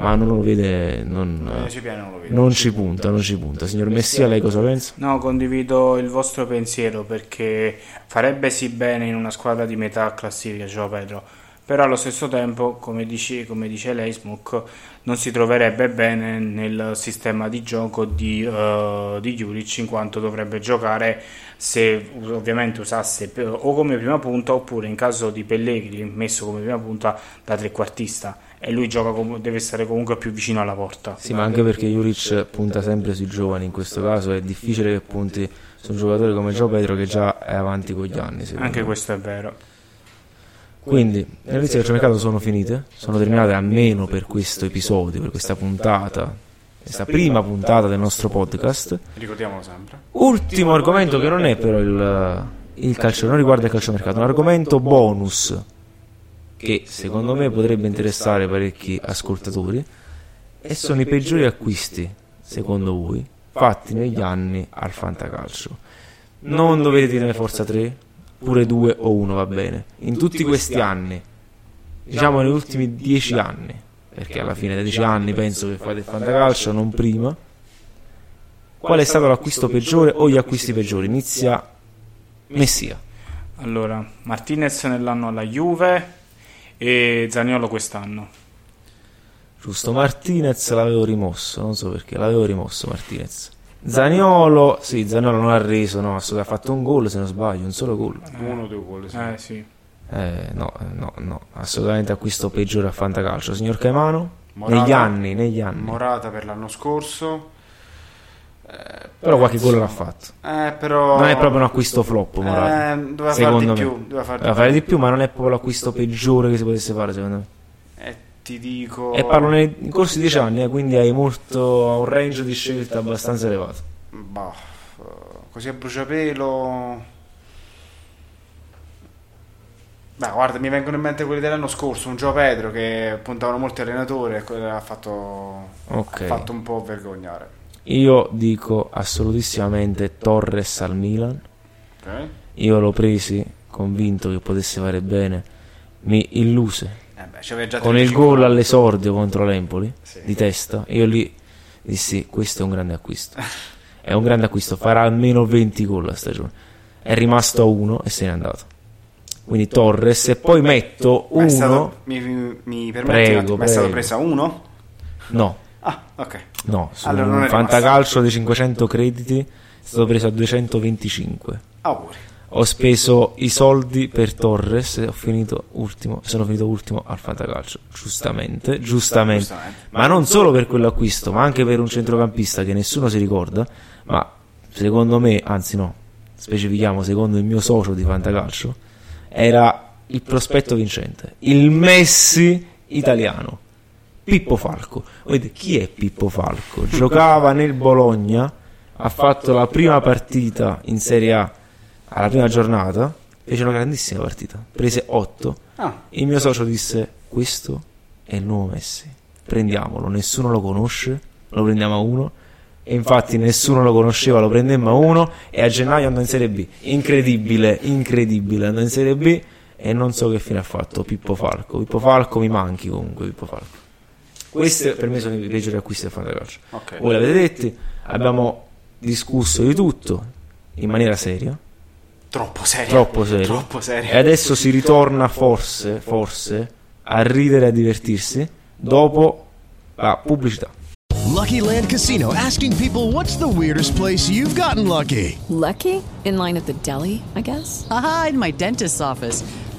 ma non lo vede, non, Eh, ci piano non lo vede. non ci punta, non ci punta. Signor Messia, lei cosa pensa? No, condivido il vostro pensiero perché farebbe sì bene in una squadra di metà classifica, Gio Pedro, però allo stesso tempo, come dice, come dice lei, Smook, non si troverebbe bene nel sistema di gioco di, eh, di Juric in quanto dovrebbe giocare se ovviamente usasse o come prima punta oppure in caso di Pellegrini messo come prima punta da trequartista e lui gioca com- deve stare comunque più vicino alla porta. Sì, ma anche perché Juric punta sempre sui giovani, in questo caso è difficile che punti su un giocatore come Gio Pedro che già è avanti con gli anni. Anche me. questo è vero. Quindi, le notizie del calciomercato sono finite, sono terminate almeno per questo episodio, per questa puntata, questa prima puntata del nostro podcast. Ricordiamolo sempre. Ultimo argomento che non è però il, il calcio, non riguarda il calciomercato, un argomento bonus che secondo me potrebbe interessare parecchi ascoltatori e sono i peggiori acquisti, secondo voi, fatti negli anni al fantacalcio. Non dovete dirne forza 3, pure 2 o 1 va bene. In tutti questi anni, diciamo negli ultimi 10 anni, perché alla fine dei 10 anni penso che fate il fantacalcio, non prima. Qual è stato l'acquisto peggiore o gli acquisti peggiori? Inizia Messia. Allora, Martinez nell'anno alla Juve e Zaniolo quest'anno. Giusto, Martinez l'avevo rimosso, non so perché, l'avevo rimosso Martinez. Zaniolo, sì, Zaniolo non ha reso, no, ha fatto un gol se non sbaglio, un solo gol. Uno o due gol, sì. Eh sì. Eh, no, no, no, assolutamente acquisto peggiore a Fantacalcio. Signor Caimano? Morata- negli anni, negli anni. Morata per l'anno scorso. Eh, Però qualche gol l'ha fatto. Eh, però... Non è proprio un acquisto flop, Morata. Eh, doveva fare secondo di me. più, doveva fare di Doveva fare di più, ma non è proprio l'acquisto peggiore che si potesse fare, secondo me. E ti dico... E parlo nei in corsi di 10 anni, eh, quindi hai molto un range di scelta abbastanza elevato. Eh, così a bruciapelo... Beh, guarda, mi vengono in mente quelli dell'anno scorso, un Gio Pedro che puntavano molti allenatori e ha fatto, Ok. ha fatto un po' vergognare. Io dico assolutissimamente Torres al Milan. Io l'ho presi convinto che potesse fare bene. Mi illuse. Eh beh, Con il 13 gol all'esordio contro l'Empoli Sì. di testa. Io lì dissi: Questo è un grande acquisto. È un grande acquisto. Farà almeno 20 gol la stagione. È rimasto a uno e se n'è andato. Quindi Torres. E poi metto uno. stato, mi, mi, permetti Prego, ma è stato prego. presa uno? No, Ah, ok. no. Su Allora un fantacalcio di 500 crediti è stato preso a 225. Auguri. Ho speso i soldi per Torres e ho finito ultimo, sono finito ultimo al fantacalcio, giustamente, giustamente. Giustamente. Ma non solo per quell'acquisto, ma anche per un centrocampista che nessuno si ricorda, ma secondo me, anzi no, specifichiamo secondo il mio socio di fantacalcio, era il prospetto vincente, il Messi italiano. Pippo Falco. Vedete, chi è Pippo Falco? Giocava nel Bologna, ha fatto la prima partita in Serie A alla prima giornata, fece una grandissima partita, prese 8. Ah. Il mio socio disse: Questo è il nuovo Messi, prendiamolo. Nessuno lo conosce, lo prendiamo a uno. E infatti nessuno lo conosceva, lo prendemmo a uno. E a gennaio andò in Serie B. Incredibile, incredibile. Andò in Serie B e non so che fine ha fatto Pippo Falco. Pippo Falco mi manchi comunque, Pippo Falco. Questi per me sono i peggiori acquisti del fantacalcio. Ok. Voi l'avete detti, abbiamo discusso di tutto in maniera seria. Troppo serio. Troppo serio. Troppo serio. E adesso si ritorna forse, forse, a ridere e a divertirsi dopo la pubblicità. Lucky Land Casino asking people what's the weirdest place you've gotten lucky? Lucky? In line at the deli, I guess? Aha, in my dentist's office.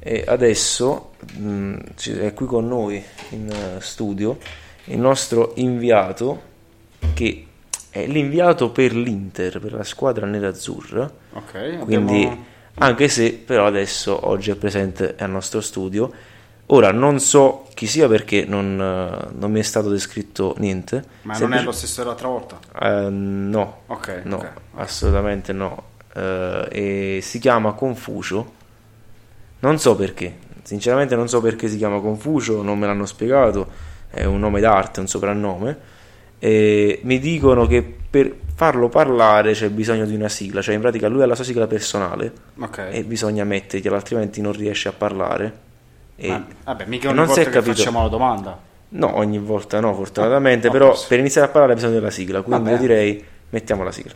e adesso mh, ci- è qui con noi in eh, studio il nostro inviato che è l'inviato per l'Inter, per la squadra nerazzurra. Ok, Quindi abbiamo- anche se però adesso oggi è presente al nostro studio Ora non so chi sia perché non, eh, non mi è stato descritto niente. Ma non è lo stesso dell'altra volta? Eh, no, Ok, no, ok. assolutamente no. E si chiama Confucio. Non so perché, sinceramente non so perché si chiama Confucio, non me l'hanno spiegato, è un nome d'arte, un soprannome. E mi dicono che per farlo parlare c'è bisogno di una sigla, cioè in pratica lui ha la sua sigla personale Ok. e bisogna mettergliela, altrimenti non riesce a parlare. E Ma- vabbè, mica ogni non si è volta capito- facciamo la domanda. No, ogni volta no, fortunatamente, Ah, però per iniziare a parlare bisogna della sigla, quindi io direi mettiamo la sigla.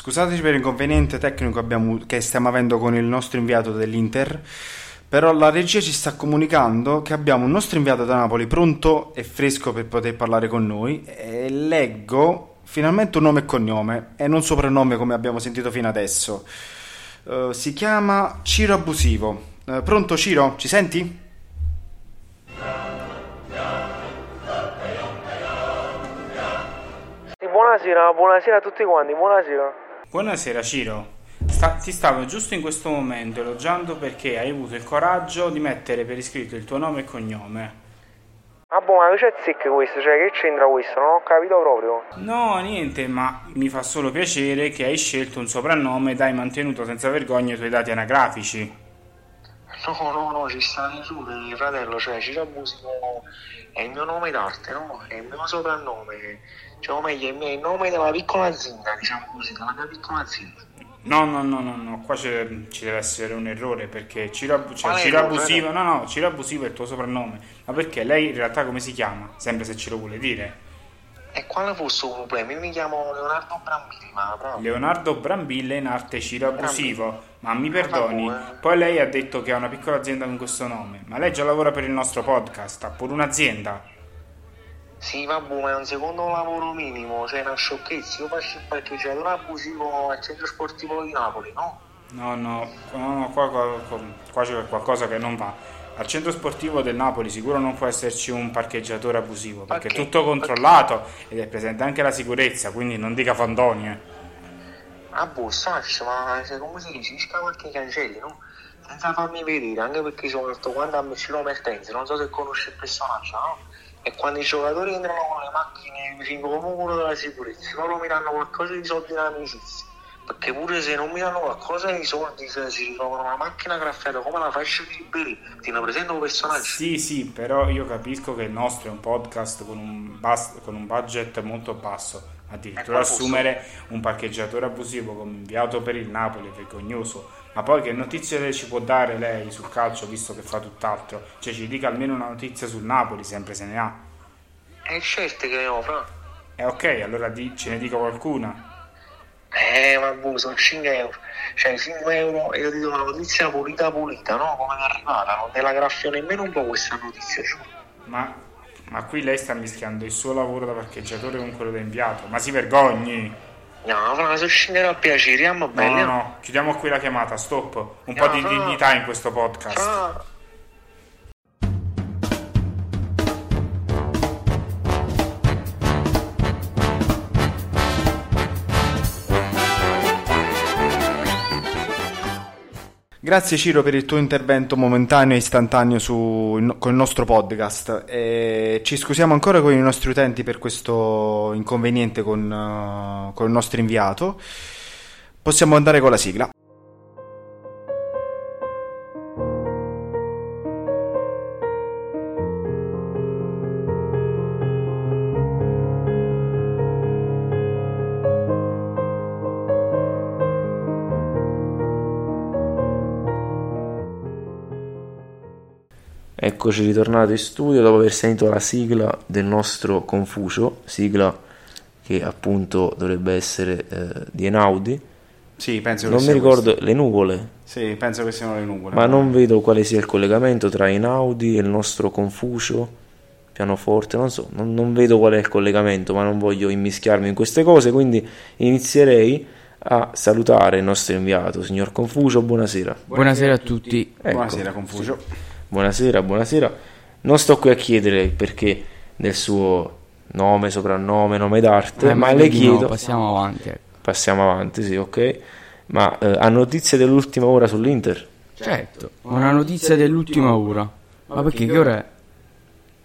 Scusateci per l'inconveniente tecnico abbiamo- che stiamo avendo con il nostro inviato dell'Inter, però la regia ci sta comunicando che abbiamo un nostro inviato da Napoli pronto e fresco per poter parlare con noi e leggo finalmente un nome e cognome e non soprannome come abbiamo sentito fino adesso. Eh, si chiama Ciro Abusivo. Eh, pronto Ciro? Ci senti? Buonasera, buonasera a tutti quanti, buonasera. Buonasera Ciro. Sta- ti stavo giusto in questo momento elogiando perché hai avuto il coraggio di mettere per iscritto il tuo nome e cognome. Ah boh, ma che c'è zecca questo? Cioè, che c'entra questo? Non ho capito proprio. No, niente, ma mi fa solo piacere che hai scelto un soprannome ed hai mantenuto senza vergogna i tuoi dati anagrafici. No, no, no, ci sta nessuno, fratello, cioè, Ciro Abusivo è il mio nome d'arte, no? È il mio soprannome. Cioè, o meglio, è il nome della piccola azienda, diciamo così, della mia piccola azienda. No, no, no, no, no, qua ci deve essere un errore perché Ciro, cioè, Ciro? Abusivo, no, no, Ciro Abusivo è il tuo soprannome, ma perché lei in realtà come si chiama? Sempre se ce lo vuole dire. E quale fosse un problema? Io mi chiamo Leonardo Brambili, ma proprio. Leonardo Brambilla in arte Ciro Abusivo, ma mi perdoni, vabbè. poi lei ha detto che ha una piccola azienda con questo nome, ma lei già lavora per il nostro podcast, ha pure un'azienda. Sì, vabbè, ma è un secondo lavoro minimo, cioè una sciocchezza. Io faccio il parcheggiatore abusivo al centro sportivo di Napoli, no? No, no, no, no, qua, qua- qua- c'è qualcosa che non va. Al centro sportivo del Napoli sicuro non può esserci un parcheggiatore abusivo perché è Perché? tutto controllato ed è presente anche la sicurezza, quindi non dica fandoni. eh. Ah, boh, saccio, ma cioè, come si dice? Ci scava anche i cancelli, no? Senza farmi vedere, anche perché sono alto quando a Messino Mertense, non so se conosce il personaggio, no? E quando i giocatori entrano con le macchine, mi fingo come uno della sicurezza, loro mi danno qualcosa di soldi nell'amicizia. Perché pure se non mi danno qualcosa di soldi, se si ritrovano una macchina graffiata come la fascia di Liberi, ti ne presento un personaggio. Sì, sì, però io capisco che il nostro è un podcast con un, bas- con un budget molto basso. Addirittura Eh, assumere un parcheggiatore abusivo come inviato per il Napoli è vergognoso. Ma poi che notizie ci può dare lei sul calcio visto che fa tutt'altro? Cioè ci dica almeno una notizia sul Napoli, sempre se ne ha. E certo che ne ho, fra. E ok, allora di- ce ne dica qualcuna. Eh, ma boh, sono 5 euro. Cioè, 5 euro e io ti do una notizia pulita pulita, no? Come è arrivata, non te la graffio nemmeno un po' questa notizia, giuro. Ma, ma qui lei sta mischiando il suo lavoro da parcheggiatore con quello da inviato. Ma si vergogni! No, sono 5 euro a piacere, andiamo No, bene. no, no, chiudiamo qui la chiamata, stop. Un No, po' di no. dignità in questo podcast. Fra, Grazie Ciro per il tuo intervento momentaneo e istantaneo su, con il nostro podcast. E ci scusiamo ancora con i nostri utenti per questo inconveniente con, eh, con il nostro inviato. Possiamo andare con la sigla. Eccoci ritornati in studio dopo aver sentito la sigla del nostro Confucio, sigla che appunto dovrebbe essere eh, di Enaudi. Sì, penso che Non mi ricordo questo. le nuvole, Sì, penso che siano le nuvole. ma non vedo quale sia il collegamento tra Einaudi e il nostro Confucio, pianoforte, non so, non, non vedo qual è il collegamento, ma non voglio immischiarmi in queste cose, quindi inizierei a salutare il nostro inviato, signor Confucio, buonasera. Buonasera a tutti. Ecco, Buonasera, Confucio. Buonasera, buonasera. Non sto qui a chiedere il perché del suo nome, soprannome, nome d'arte, Eh, ma le chiedo... no, passiamo avanti. ecco. Passiamo avanti, sì, ok. Ma eh, ha notizie dell'ultima ora sull'Inter? Certo, una notizia dell'ultima ora. Ma perché che ora è?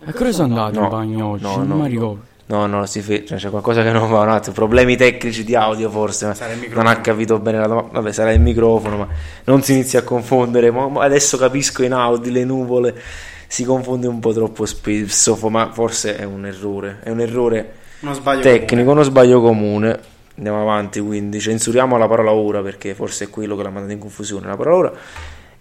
A che ora sono andato in bagno oggi? no, non no. mi ricordo. No, no, si fe- cioè, c'è qualcosa che non va un attimo, problemi tecnici di audio forse, ma non ha capito bene la domanda, vabbè sarà il microfono, ma non si inizia a confondere, ma- ma adesso capisco in Audi le nuvole, si confonde un po' troppo spesso, ma forse è un errore, è un errore Uno sbaglio tecnico, uno sbaglio comune, andiamo avanti quindi, censuriamo la parola ora perché forse è quello che l'ha mandato in confusione, la parola ora,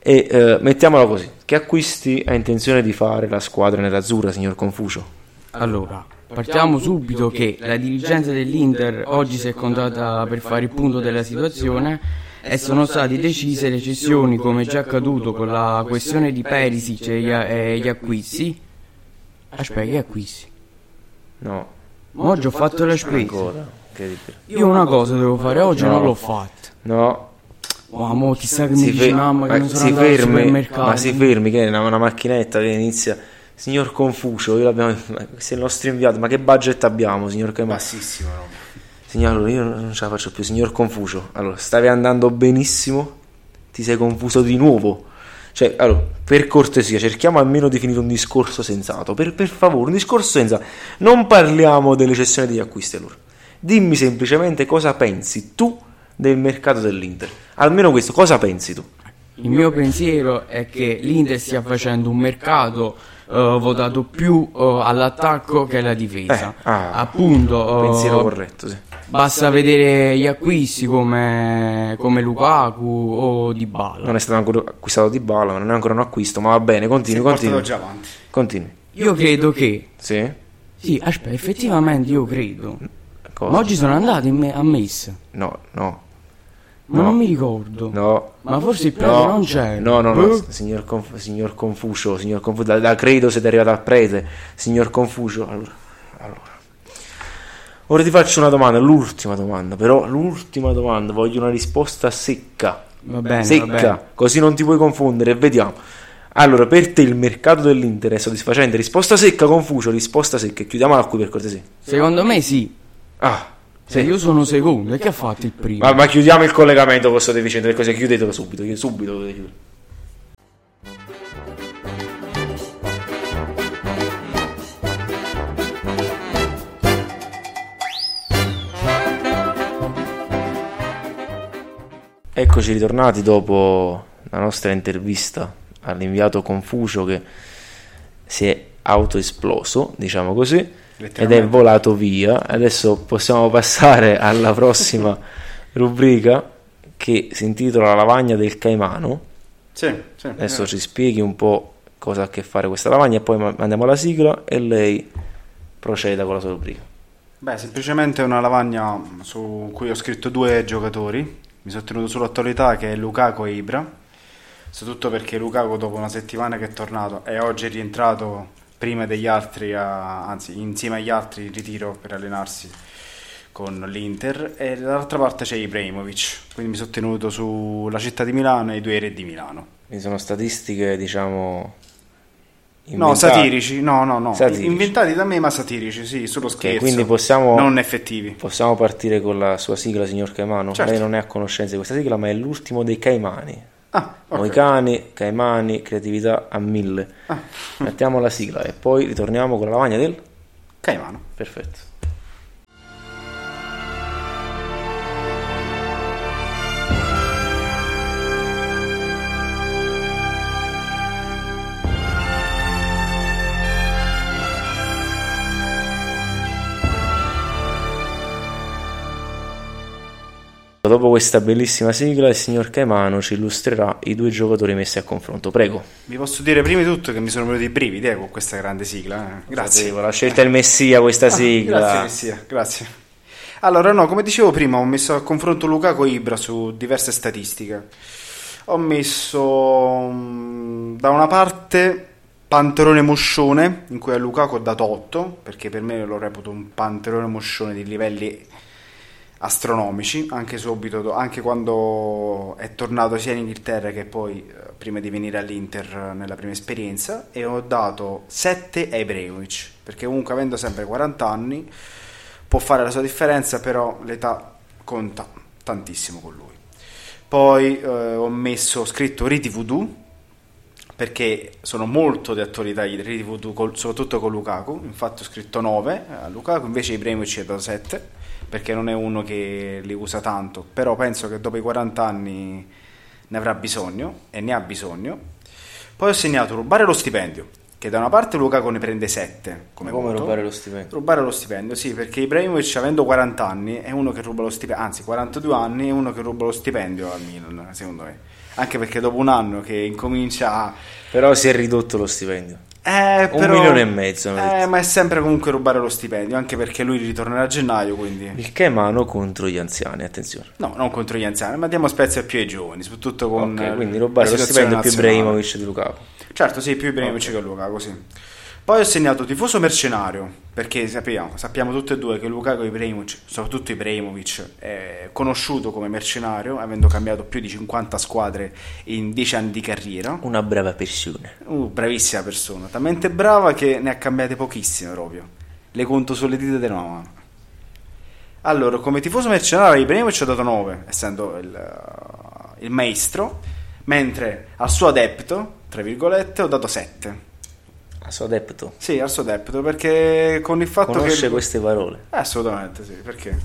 e eh, mettiamola così, che acquisti ha intenzione di fare la squadra nell'azzurra, signor Confucio? Allora, partiamo subito che la dirigenza dell'Inter oggi si è incontrata per fare il punto della situazione e sono state decise le cessioni come già accaduto con la questione di Perisic e gli, gli acquisti. Aspetta, che acquisti? No. Ma oggi ho fatto le spese. Ancora, incredibile. Io una cosa devo fare oggi No. non l'ho fatta. No. Ma mo chissà che mi Si, dice fe- mamma che ma non sono si andato al fermi, supermercato. ma si fermi, che è una, una macchinetta che inizia. Signor Confucio, io l'abbiamo, questo è il nostro inviato, ma che budget abbiamo, signor Caimano? Bassissimo, no? Signor, allora, io non ce la faccio più, signor Confucio. Allora, stavi andando benissimo, ti sei confuso di nuovo. Cioè, allora, per cortesia, cerchiamo almeno di finire un discorso sensato. Per, per favore, un discorso sensato. Non parliamo delle cessioni degli acquisti, allora. Dimmi semplicemente cosa pensi tu del mercato dell'Inter. Almeno questo, cosa pensi tu? Il mio pensiero è che l'Inter stia facendo un mercato eh, votato più eh, all'attacco che alla difesa. Eh, ah, Appunto, eh, pensiero corretto, sì. Basta vedere gli acquisti come, come Lukaku o Dybala. Non è stato ancora acquistato ma non è ancora un acquisto, ma va bene, continui, continui. già avanti. Continui. Io credo che Sì? Sì, aspetta, effettivamente io credo. Cosa? Ma oggi sono andati in me- a messa. No, no. Ma No. non mi ricordo. No. Ma forse il prete No. non c'è. No, no, no, Boh. signor, Conf- signor Confucio, signor Confucio, da, da credo siete arrivato al prete, signor Confucio. Allora, allora. Ora ti faccio una domanda, l'ultima domanda, però l'ultima domanda, voglio una risposta secca. Va bene, secca, va bene. così non ti puoi confondere, vediamo. Allora, per te il mercato dell'Inter è soddisfacente? Risposta secca, Confucio, risposta secca. Chiudiamola qui per cortesia. Secondo me sì. Ah, Se io sono secondo, e che ha fatto il primo? Ma, ma chiudiamo il collegamento con state dicendo che così chiudetelo subito, chiud- subito dovete chiudere. Eccoci ritornati dopo la nostra intervista all'inviato Confucio che si è autoesploso, diciamo così, ed è volato via. Adesso possiamo passare alla prossima rubrica che si intitola La lavagna del Caimano. Sì, sì. Adesso eh. ci spieghi un po' cosa ha a che fare questa lavagna e poi ma- mandiamo alla sigla e lei proceda con la sua rubrica. Beh, semplicemente una lavagna su cui ho scritto due giocatori. Mi sono tenuto sull'attualità che è Lukaku e Ibra. Soprattutto perché Lukaku dopo una settimana che è tornato e oggi è rientrato prima degli altri, a- anzi insieme agli altri in ritiro per allenarsi con l'Inter e dall'altra parte c'è Ibrahimovic. Quindi mi sono tenuto sulla città di Milano e i due re di Milano. Quindi sono statistiche, diciamo... No, inventate. satirici, no, no, no. Satirici. Inventati da me, ma satirici, sì, sullo Ok, scherzo. quindi possiamo, Non effettivi. possiamo partire con la sua sigla, signor Caimano. Certo. Lei non è a conoscenza di questa sigla, ma è l'ultimo dei Caimani. Ah, ok. Moicani, Caimani, creatività a mille. Ah. Mettiamo la sigla e poi ritorniamo con la lavagna del Caimano. Perfetto. Dopo questa bellissima sigla, il signor Caimano ci illustrerà i due giocatori messi a confronto. Prego. Vi posso dire prima di tutto che mi sono venuti i brividi eh, con questa grande sigla. eh. Grazie. Sapevo, La scelta del Messia questa Ah, sigla. grazie, Messia, grazie. Allora, no, come dicevo prima, ho messo a confronto Lukaku e Ibra su diverse statistiche. Ho messo mm, da una parte Panterone Moscione, in cui a Lukaku ho dato 8, perché per me lo reputo un Panterone Moscione di livelli astronomici, anche subito, anche quando è tornato sia in Inghilterra che poi eh, prima di venire all'Inter eh, nella prima esperienza e ho dato 7 a Ibrahimovic perché comunque avendo sempre 40 anni può fare la sua differenza però l'età conta tantissimo con lui. Poi eh, ho messo ho scritto Riti Voodoo perché sono molto di attualità i Riti Voodoo soprattutto con Lukaku. Infatti ho scritto 9 a Lukaku invece Ibrahimovic ho dato 7 perché non è uno che li usa tanto però penso che dopo i 40 anni ne avrà bisogno e ne ha bisogno. Poi ho segnato rubare lo stipendio, che da una parte Lukaku ne prende 7 come, Come rubare lo stipendio? Rubare lo stipendio, sì, perché Ibrahimovic avendo 40 anni è uno che ruba lo stipendio, anzi 42 anni è uno che ruba lo stipendio al Milan, secondo me. Anche perché dopo un anno che incomincia a... Però si è ridotto lo stipendio. Eh, Un però- milione e mezzo, Eh, ma è sempre comunque rubare lo stipendio, anche perché lui ritornerà a gennaio, quindi... Il che è mano contro gli anziani, attenzione. No, non contro gli anziani, ma diamo spezia più ai giovani, soprattutto con... Ok, eh, quindi rubare la lo stipendio più nazionale. Ibrahimovic di Lukaku. Certo, sì, più Ibrahimovic che Lukaku, sì. Poi ho segnato tifoso mercenario, perché sappiamo, sappiamo tutti e due che Lukaku e Ibrahimovic, soprattutto Ibrahimovic, è conosciuto come mercenario, avendo cambiato più di 50 squadre in 10 anni di carriera. Una brava persona. Uh, bravissima persona, talmente brava che ne ha cambiate pochissime proprio. Le conto sulle dita della mano. Allora, come tifoso mercenario Ibrahimovic ho dato 9, essendo il, il maestro, mentre al suo adepto, tra virgolette, ho dato 7. Al suo adepto? Sì, al suo adepto, perché con il fatto Conosce che... queste parole. Eh, assolutamente, sì, perché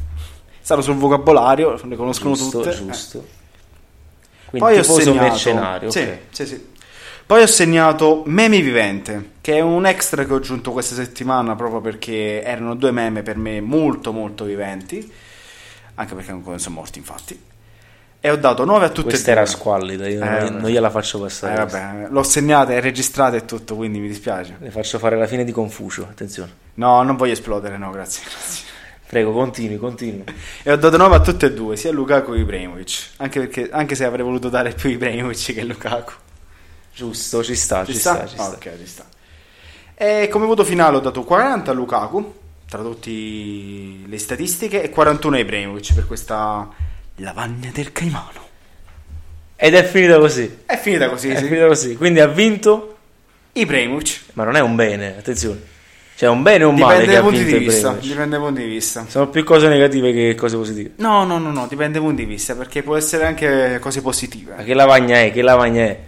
stanno sul vocabolario, le conoscono Giusto, tutte. giusto. eh. Quindi Poi ho tifoso segnato- mercenario, sì, ok. sì, sì. Poi ho segnato Meme Vivente, che è un extra che ho aggiunto questa settimana proprio perché erano due meme per me molto molto viventi, anche perché non sono morti infatti. E ho dato 9 a tutte Questa e due. era squallida, io Eh, non, gliela faccio passare. Eh, vabbè, l'ho segnata, è registrata e tutto, quindi mi dispiace. Le faccio fare la fine di Confucio, attenzione. No, non voglio esplodere, no, grazie. grazie. Prego, continui, continui. E ho dato 9 a tutte e due, sia Lukaku che Ibrahimovic. Anche, perché, anche se avrei voluto dare più Ibrahimovic che Lukaku. Giusto, ci sta, ci, Ci sta, sta? ci sta. Ok, ci sta. E come voto finale ho dato 40 a Lukaku, tra tutte le statistiche, e 41 a Ibrahimovic per questa lavagna del Caimano. Ed è finita così. È finita così, È sì. finita così. Quindi ha vinto Ibrahimovic. Ma non è un bene, attenzione. Cioè, un bene o un Dipende male che dai ha punti vinto di vista. Dipende dai punti di vista. Sono più cose negative che cose positive. No, no, no, no, dipende dai punti di vista, perché può essere anche cose positive. Ma che lavagna è? Che lavagna è?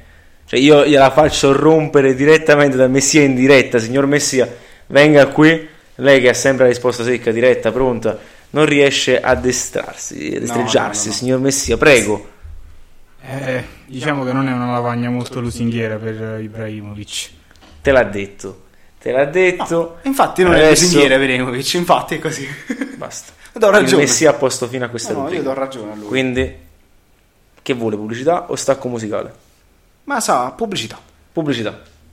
Cioè, io gliela faccio rompere direttamente da Messia in diretta. Signor Messia, venga qui. Lei che ha sempre la risposta secca, diretta, pronta, non riesce a destrarsi, a destreggiarsi. no, no. Signor Messia, prego. Eh, diciamo che non è una lavagna molto lusinghiera per Ibrahimovic. Te l'ha detto. Te l'ha detto. Infatti non è Adesso- lusinghiere Ibrahimovic, infatti è così. Basta. Do Il ragione. Messia ha posto fino a questa No, no, io do ragione a lui. Quindi, che vuole? Pubblicità o stacco musicale? Ma sa, pubblicità. Pubblicità.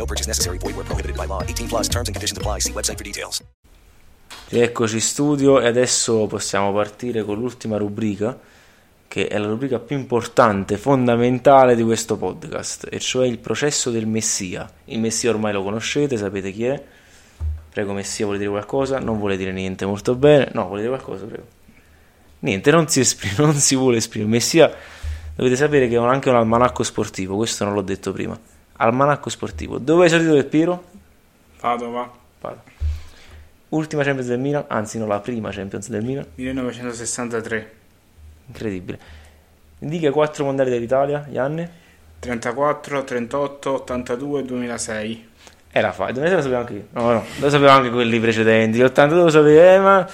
No purchase necessary. Void where prohibited by law. 18 plus terms and conditions apply. See website for details. Rieccoci in studio e adesso possiamo partire con l'ultima rubrica, che è la rubrica più importante, fondamentale di questo podcast, e cioè il processo del Messia. Il Messia ormai lo conoscete, sapete chi è. Prego Messia, vuole dire qualcosa? Non vuole dire niente, molto bene. No, vuole dire qualcosa, prego. Niente, non si esprime, non si vuole esprimere. Messia, dovete sapere che ha anche un almanacco sportivo, questo non l'ho detto prima. Almanacco sportivo. Dove hai salito del Piero? Padova, Vado. Ultima Champions del Milan, anzi no, la prima Champions del Milan. 1963. Incredibile. Indica 4 mondiali dell'Italia, gli anni? 34, 38, 82 2006. Era facile, dove lo sapevo anche io. No, no, lo sapevo anche quelli precedenti. Gli 82 lo sapevo, eh, ma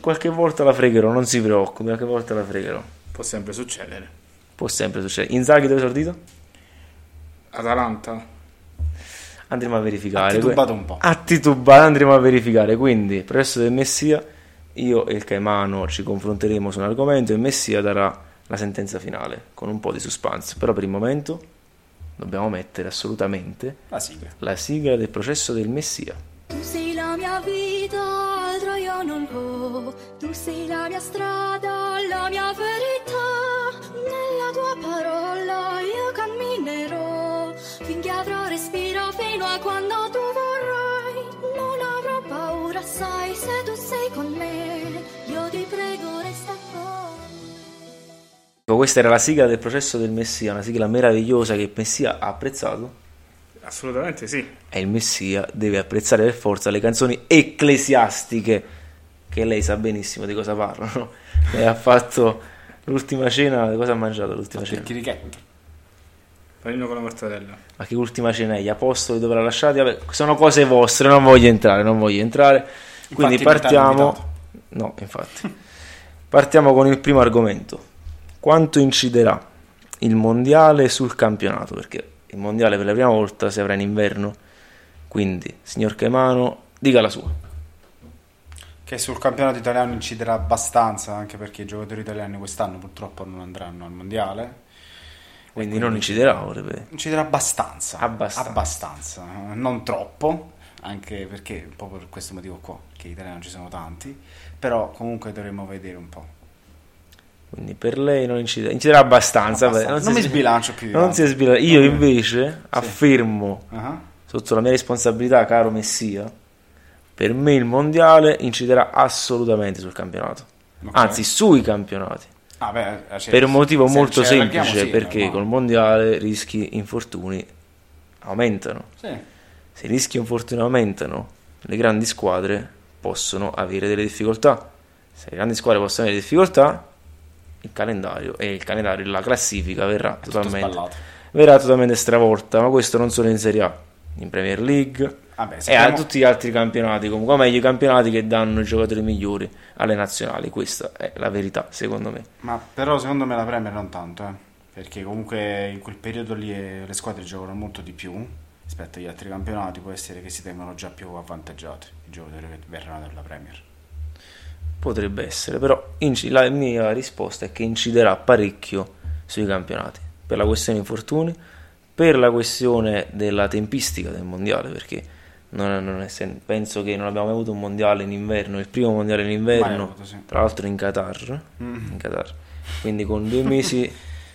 qualche volta la fregherò, non si preoccupi, qualche volta la fregherò. Può sempre succedere. Può sempre succedere. Inzaghi dove è esordito? Atalanta. Andremo a verificare. Ha titubato un po'. Ha titubato, andremo a verificare. Quindi, presso del Messia, io e il Caimano ci confronteremo su un argomento e il Messia darà la sentenza finale con un po' di suspense. Però per il momento, dobbiamo mettere assolutamente La sigla. la sigla del processo del Messia. Tu sei la mia vita, altro io non ho. Tu sei la mia strada, la mia verità. Se tu sei con me. Io ti prego, resta con Ecco, Questa era la sigla del processo del Messia, una sigla meravigliosa che il Messia ha apprezzato Assolutamente sì. e il Messia deve apprezzare per forza le canzoni ecclesiastiche che lei sa benissimo di cosa parlano. Lei ha fatto l'ultima cena, cosa ha mangiato l'ultima cena? Il chirichetto. Panino con la mortadella. Ma che ultima cena è? Gli apostoli dove l'ha lasciati? Vabbè, sono cose vostre, non voglio entrare, non voglio entrare. Quindi Infatti partiamo... No, infatti. Partiamo con il primo argomento. Quanto inciderà il mondiale sul campionato? Perché il mondiale per la prima volta si avrà in inverno. Quindi, signor Caimano, dica la sua. Che sul campionato italiano inciderà abbastanza, anche perché i giocatori italiani quest'anno purtroppo non andranno al mondiale. Quindi non inciderà, vorrebbe. Inciderà abbastanza. Abbastanza. Abbastanza. Non troppo, anche perché un po' per questo motivo qua, che italiani non ci sono tanti. Però comunque dovremmo vedere un po'. Quindi per lei non inciderà, inciderà abbastanza. Abbastanza. vabbè, Non mi si- sbilancio più Non si sbilancia. Io invece affermo, Ah. sotto la mia responsabilità, caro Messia, per me il mondiale inciderà assolutamente sul campionato. Ok. Anzi, sui campionati. Ah, beh, eh, cioè, per un motivo se molto semplice, sì, perché no. col mondiale rischi infortuni aumentano. Sì. Se i rischi infortuni aumentano, le grandi squadre possono avere delle difficoltà. Se le grandi squadre possono avere difficoltà, il calendario e il calendario, la classifica verrà totalmente, verrà totalmente stravolta. Ma questo non solo in Serie A, in Premier League Vabbè, e a tutti gli altri campionati. Comunque, meglio, i campionati che danno i giocatori migliori alle nazionali. Questa è la verità, secondo me. Ma però secondo me la Premier non tanto, eh. Perché comunque in quel periodo lì eh, le squadre giocano molto di più rispetto agli altri campionati, può essere che si tengono già più avvantaggiati i giocatori che verranno dalla Premier. Potrebbe essere, però la mia risposta è che inciderà parecchio sui campionati per la questione infortuni, per la questione della tempistica del mondiale, perché non- non è sen- penso che non abbiamo mai avuto un mondiale in inverno, il primo mondiale in inverno, avuto, sì. tra l'altro in Qatar, Mm. in Qatar. quindi con due mesi,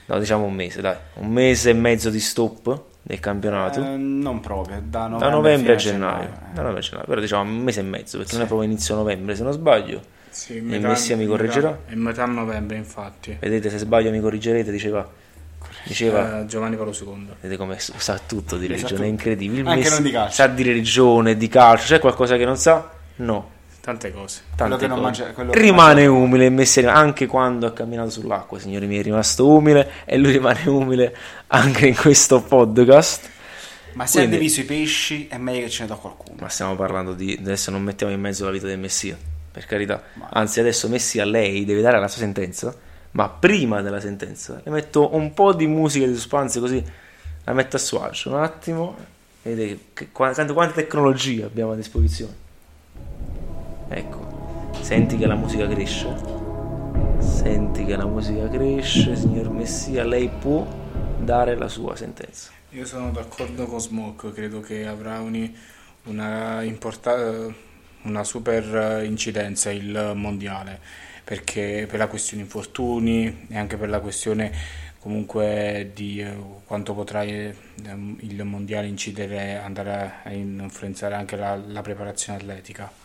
no diciamo un mese, dai, un mese e mezzo di stop del campionato. Eh, non proprio, da novembre, da novembre a fino gennaio, eh. da novembre a gennaio, però diciamo un mese e mezzo perché Sì. non è proprio inizio novembre se non sbaglio Sì, e metà- Messia mi correggerà È metà novembre, infatti. vedete se sbaglio mi corrigerete diceva, diceva Eh, Giovanni Paolo II. vedete come sa tutto di Sa religione è incredibile Il Anche Messi non di calcio. sa di religione di calcio c'è qualcosa che non sa? no Tante cose. tante che non cose. mangia- quello che rimane umile Messi anche quando ha camminato sull'acqua signori miei è rimasto umile e lui rimane umile anche in questo podcast Ma se Quindi- ha diviso i pesci è meglio che ce ne do qualcuno. Ma stiamo parlando di. Adesso non mettiamo in mezzo la vita del Messia, per carità. Anzi, adesso Messia lei deve dare la sua sentenza. Ma prima della sentenza le metto un po' di musica di suspense così la metto a suo agio. Un attimo. Vedete quante, quante tecnologie abbiamo a disposizione. Ecco. Senti che la musica cresce. Senti che la musica cresce, signor Messia. Lei può dare la sua sentenza. Io sono d'accordo con Smoke, credo che avrà uni- una, importa- una super incidenza il mondiale, perché per la questione infortuni e anche per la questione comunque di eh, quanto potrà eh, il mondiale incidere, andare a influenzare anche la, la preparazione atletica.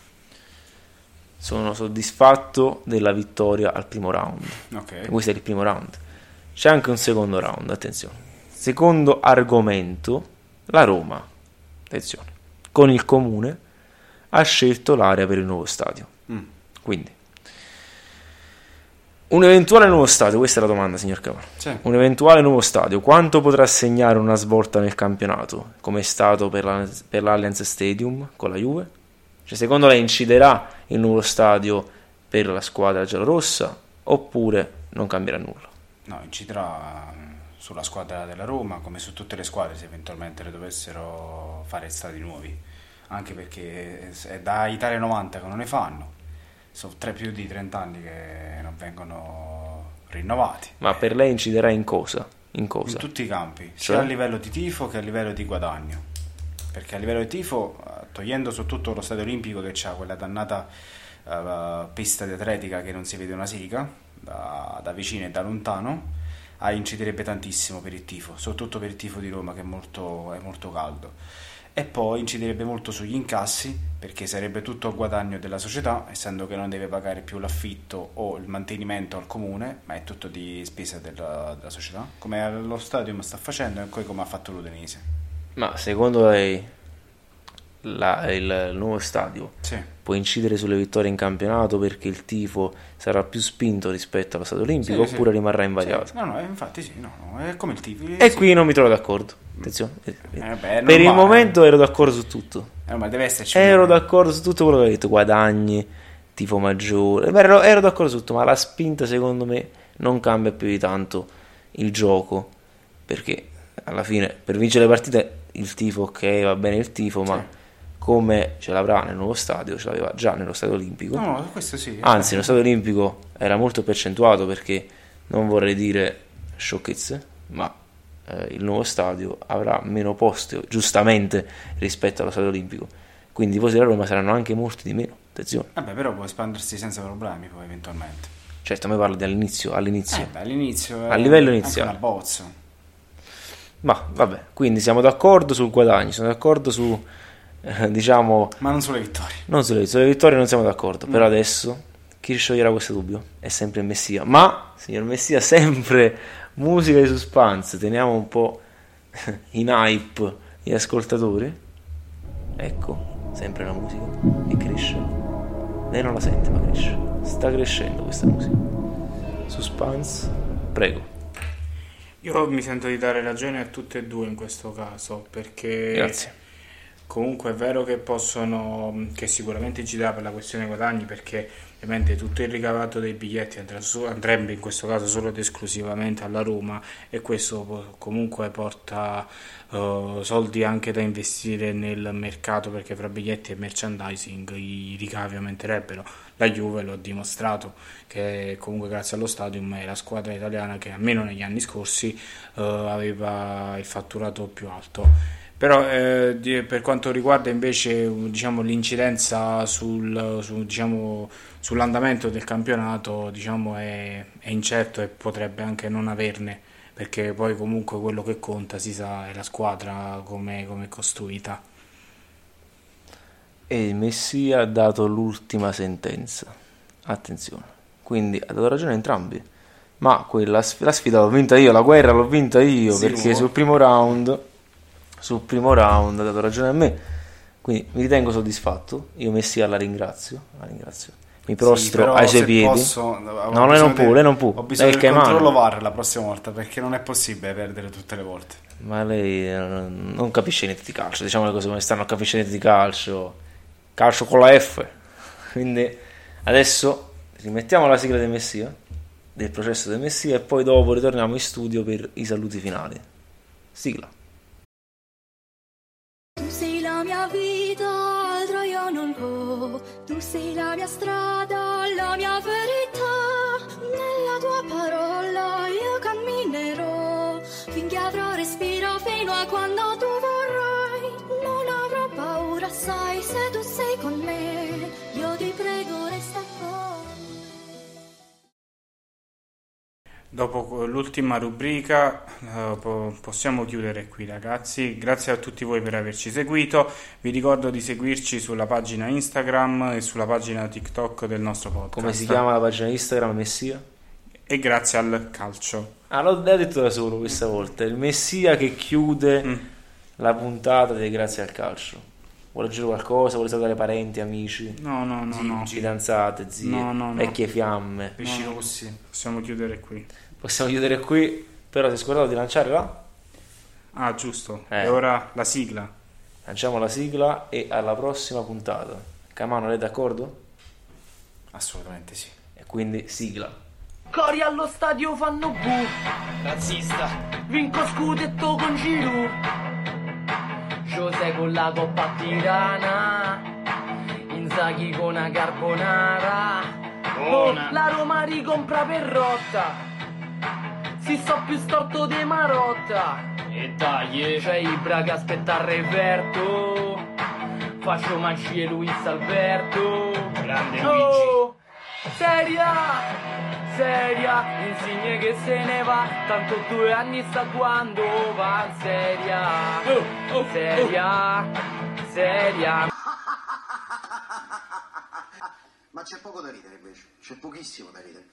Sono soddisfatto della vittoria al primo round. Ok. Questo è il primo round. C'è anche un secondo round, attenzione. Secondo argomento, la Roma, attenzione, con il comune ha scelto l'area per il nuovo stadio. Mm. Quindi, un eventuale nuovo stadio, questa è la domanda, signor Cavallo. Sì. Un eventuale nuovo stadio, quanto potrà segnare una svolta nel campionato, come è stato per, la, per l'Allianz Stadium con la Juve? Cioè, secondo lei inciderà il nuovo stadio per la squadra giallorossa oppure non cambierà nulla? No, inciderà mm, sulla squadra della Roma come su tutte le squadre se eventualmente le dovessero fare stadi nuovi. Anche perché è da Italia 90 che non ne fanno. Sono tre più di 30 anni che non vengono rinnovati. Ma per lei inciderà in cosa? In cosa? In tutti i campi, Cioè? sia a livello di tifo che a livello di guadagno. Perché a livello di tifo, eh, togliendo soprattutto lo stadio olimpico che ha quella dannata eh, pista di atletica che non si vede una siga da, da vicino e da lontano, ah, inciderebbe tantissimo per il tifo, soprattutto per il tifo di Roma che è molto, è molto caldo. E poi inciderebbe molto sugli incassi perché sarebbe tutto a guadagno della società, essendo che non deve pagare più l'affitto o il mantenimento al comune, ma è tutto di spesa della, della società, come lo stadium sta facendo e poi come ha fatto l'Udenese. Ma secondo lei la- il nuovo stadio Sì. può incidere sulle vittorie in campionato perché il tifo sarà più spinto rispetto allo stadio olimpico Sì, sì. oppure rimarrà invariato? Sì. No, no, eh, infatti sì, no, no, è come il tifo. E qui non mi trovo d'accordo. Attenzione. Eh, beh, per il momento ero d'accordo su tutto. Eh, ma deve esserci Ero un- d'accordo su tutto quello che hai detto, guadagni, tifo maggiore. Beh, Ero, ero d'accordo su tutto, ma la spinta secondo me non cambia più di tanto il gioco. Perché alla fine per vincere le partite il tifo, ok, va bene il tifo, ma come ce l'avrà nel nuovo stadio, ce l'aveva già nello stadio olimpico. No, no, questo sì. Anzi, nello stadio olimpico era molto percentuato perché non vorrei dire sciocchezze, ma eh, il nuovo stadio avrà meno posti, giustamente, rispetto allo stadio olimpico. Quindi i tifosi della Roma saranno anche molti di meno. Attenzione. Vabbè, però può espandersi senza problemi poi eventualmente. Certo, a me parlo di all'inizio. Eh, beh, all'inizio A livello anche iniziale. una bozza. Ma vabbè, quindi siamo d'accordo sul guadagno, siamo d'accordo su, eh, diciamo... Ma non sulle vittorie. Non sulle, sulle vittorie non siamo d'accordo, No. però adesso chi scioglierà questo dubbio? È sempre il Messia. Ma, signor Messia, sempre musica di suspense, teniamo un po' in hype gli ascoltatori. Ecco, sempre la musica e cresce. Lei non la sente, ma cresce. Sta crescendo questa musica. Suspense, prego. Io mi sento di dare ragione a tutte e due in questo caso, perché Grazie. comunque è vero che possono, che sicuramente inciderà per la questione guadagni, perché ovviamente tutto il ricavato dei biglietti andrebbe in questo caso solo ed esclusivamente alla Roma e questo comunque porta eh, soldi anche da investire nel mercato, perché fra biglietti e merchandising i ricavi aumenterebbero. La Juve lo ha dimostrato che comunque grazie allo stadium è la squadra italiana che almeno negli anni scorsi eh, aveva il fatturato più alto. Però eh, per quanto riguarda invece diciamo, l'incidenza sul, su- diciamo, sull'andamento del campionato diciamo, è, è incerto e potrebbe anche non averne, perché poi comunque quello che conta si sa è la squadra come come è costruita. E il Messia ha dato l'ultima sentenza. Attenzione. Quindi ha dato ragione a entrambi. Ma quella sf- la sfida l'ho vinta io, la guerra l'ho vinta io, Sì, perché sul primo round sul primo round ha dato ragione a me. Quindi mi ritengo soddisfatto. Io Messia la ringrazio, la ringrazio. Mi prostro però ai suoi piedi. posso, no, lei non può, lei non può. Ho Lei bisogno il del controllo VAR la prossima volta perché non è possibile perdere tutte le volte. Ma lei eh, non capisce niente di calcio, diciamo le cose come stanno, non capisce niente di calcio. Calcio con la F. Quindi adesso rimettiamo la sigla del Messia, del processo del Messia, e poi dopo ritorniamo in studio per i saluti finali. Sigla. Sei la mia strada, la mia verità. Nella tua parola io camminerò. Finché avrò respiro fino a quando tu vorrai. Non avrò paura, sai, se tu sei con me. Dopo l'ultima rubrica eh, po- possiamo chiudere qui ragazzi, grazie a tutti voi per averci seguito, vi ricordo di seguirci sulla pagina Instagram e sulla pagina TikTok del nostro podcast. Come si chiama la pagina Instagram Messia? E grazie al calcio. Ah, l'ho l'ho detto da solo questa volta. Il Messia che chiude Mm. la puntata di Grazie al calcio. Vuole aggiungere qualcosa? Vuole salutare parenti, amici? No, no, no, no. Fidanzate, zie, No, no, no. vecchie fiamme. Pesci No. rossi. Possiamo chiudere qui. Possiamo chiudere qui, però ti scordato di lanciare là? Ah, giusto. Eh. E ora la sigla. Lanciamo la sigla e alla prossima puntata. Camano, lei è d'accordo? Assolutamente sì. E quindi sigla. Cori allo stadio fanno bu Razzista. Vinco scudetto con Giroud José con la coppa tirana Inzaghi con una carbonara. Oh, La Roma ricompra per rotta si sto più storto di Marotta. E dai, c'è Ibra che aspetta il referto. Faccio Manci e Luis Alberto. Grande Oh, seria, seria, insigne che se ne va. Tanto due anni sta quando va in seria. Seria, seria. Ma c'è poco da ridere invece, c'è pochissimo da ridere.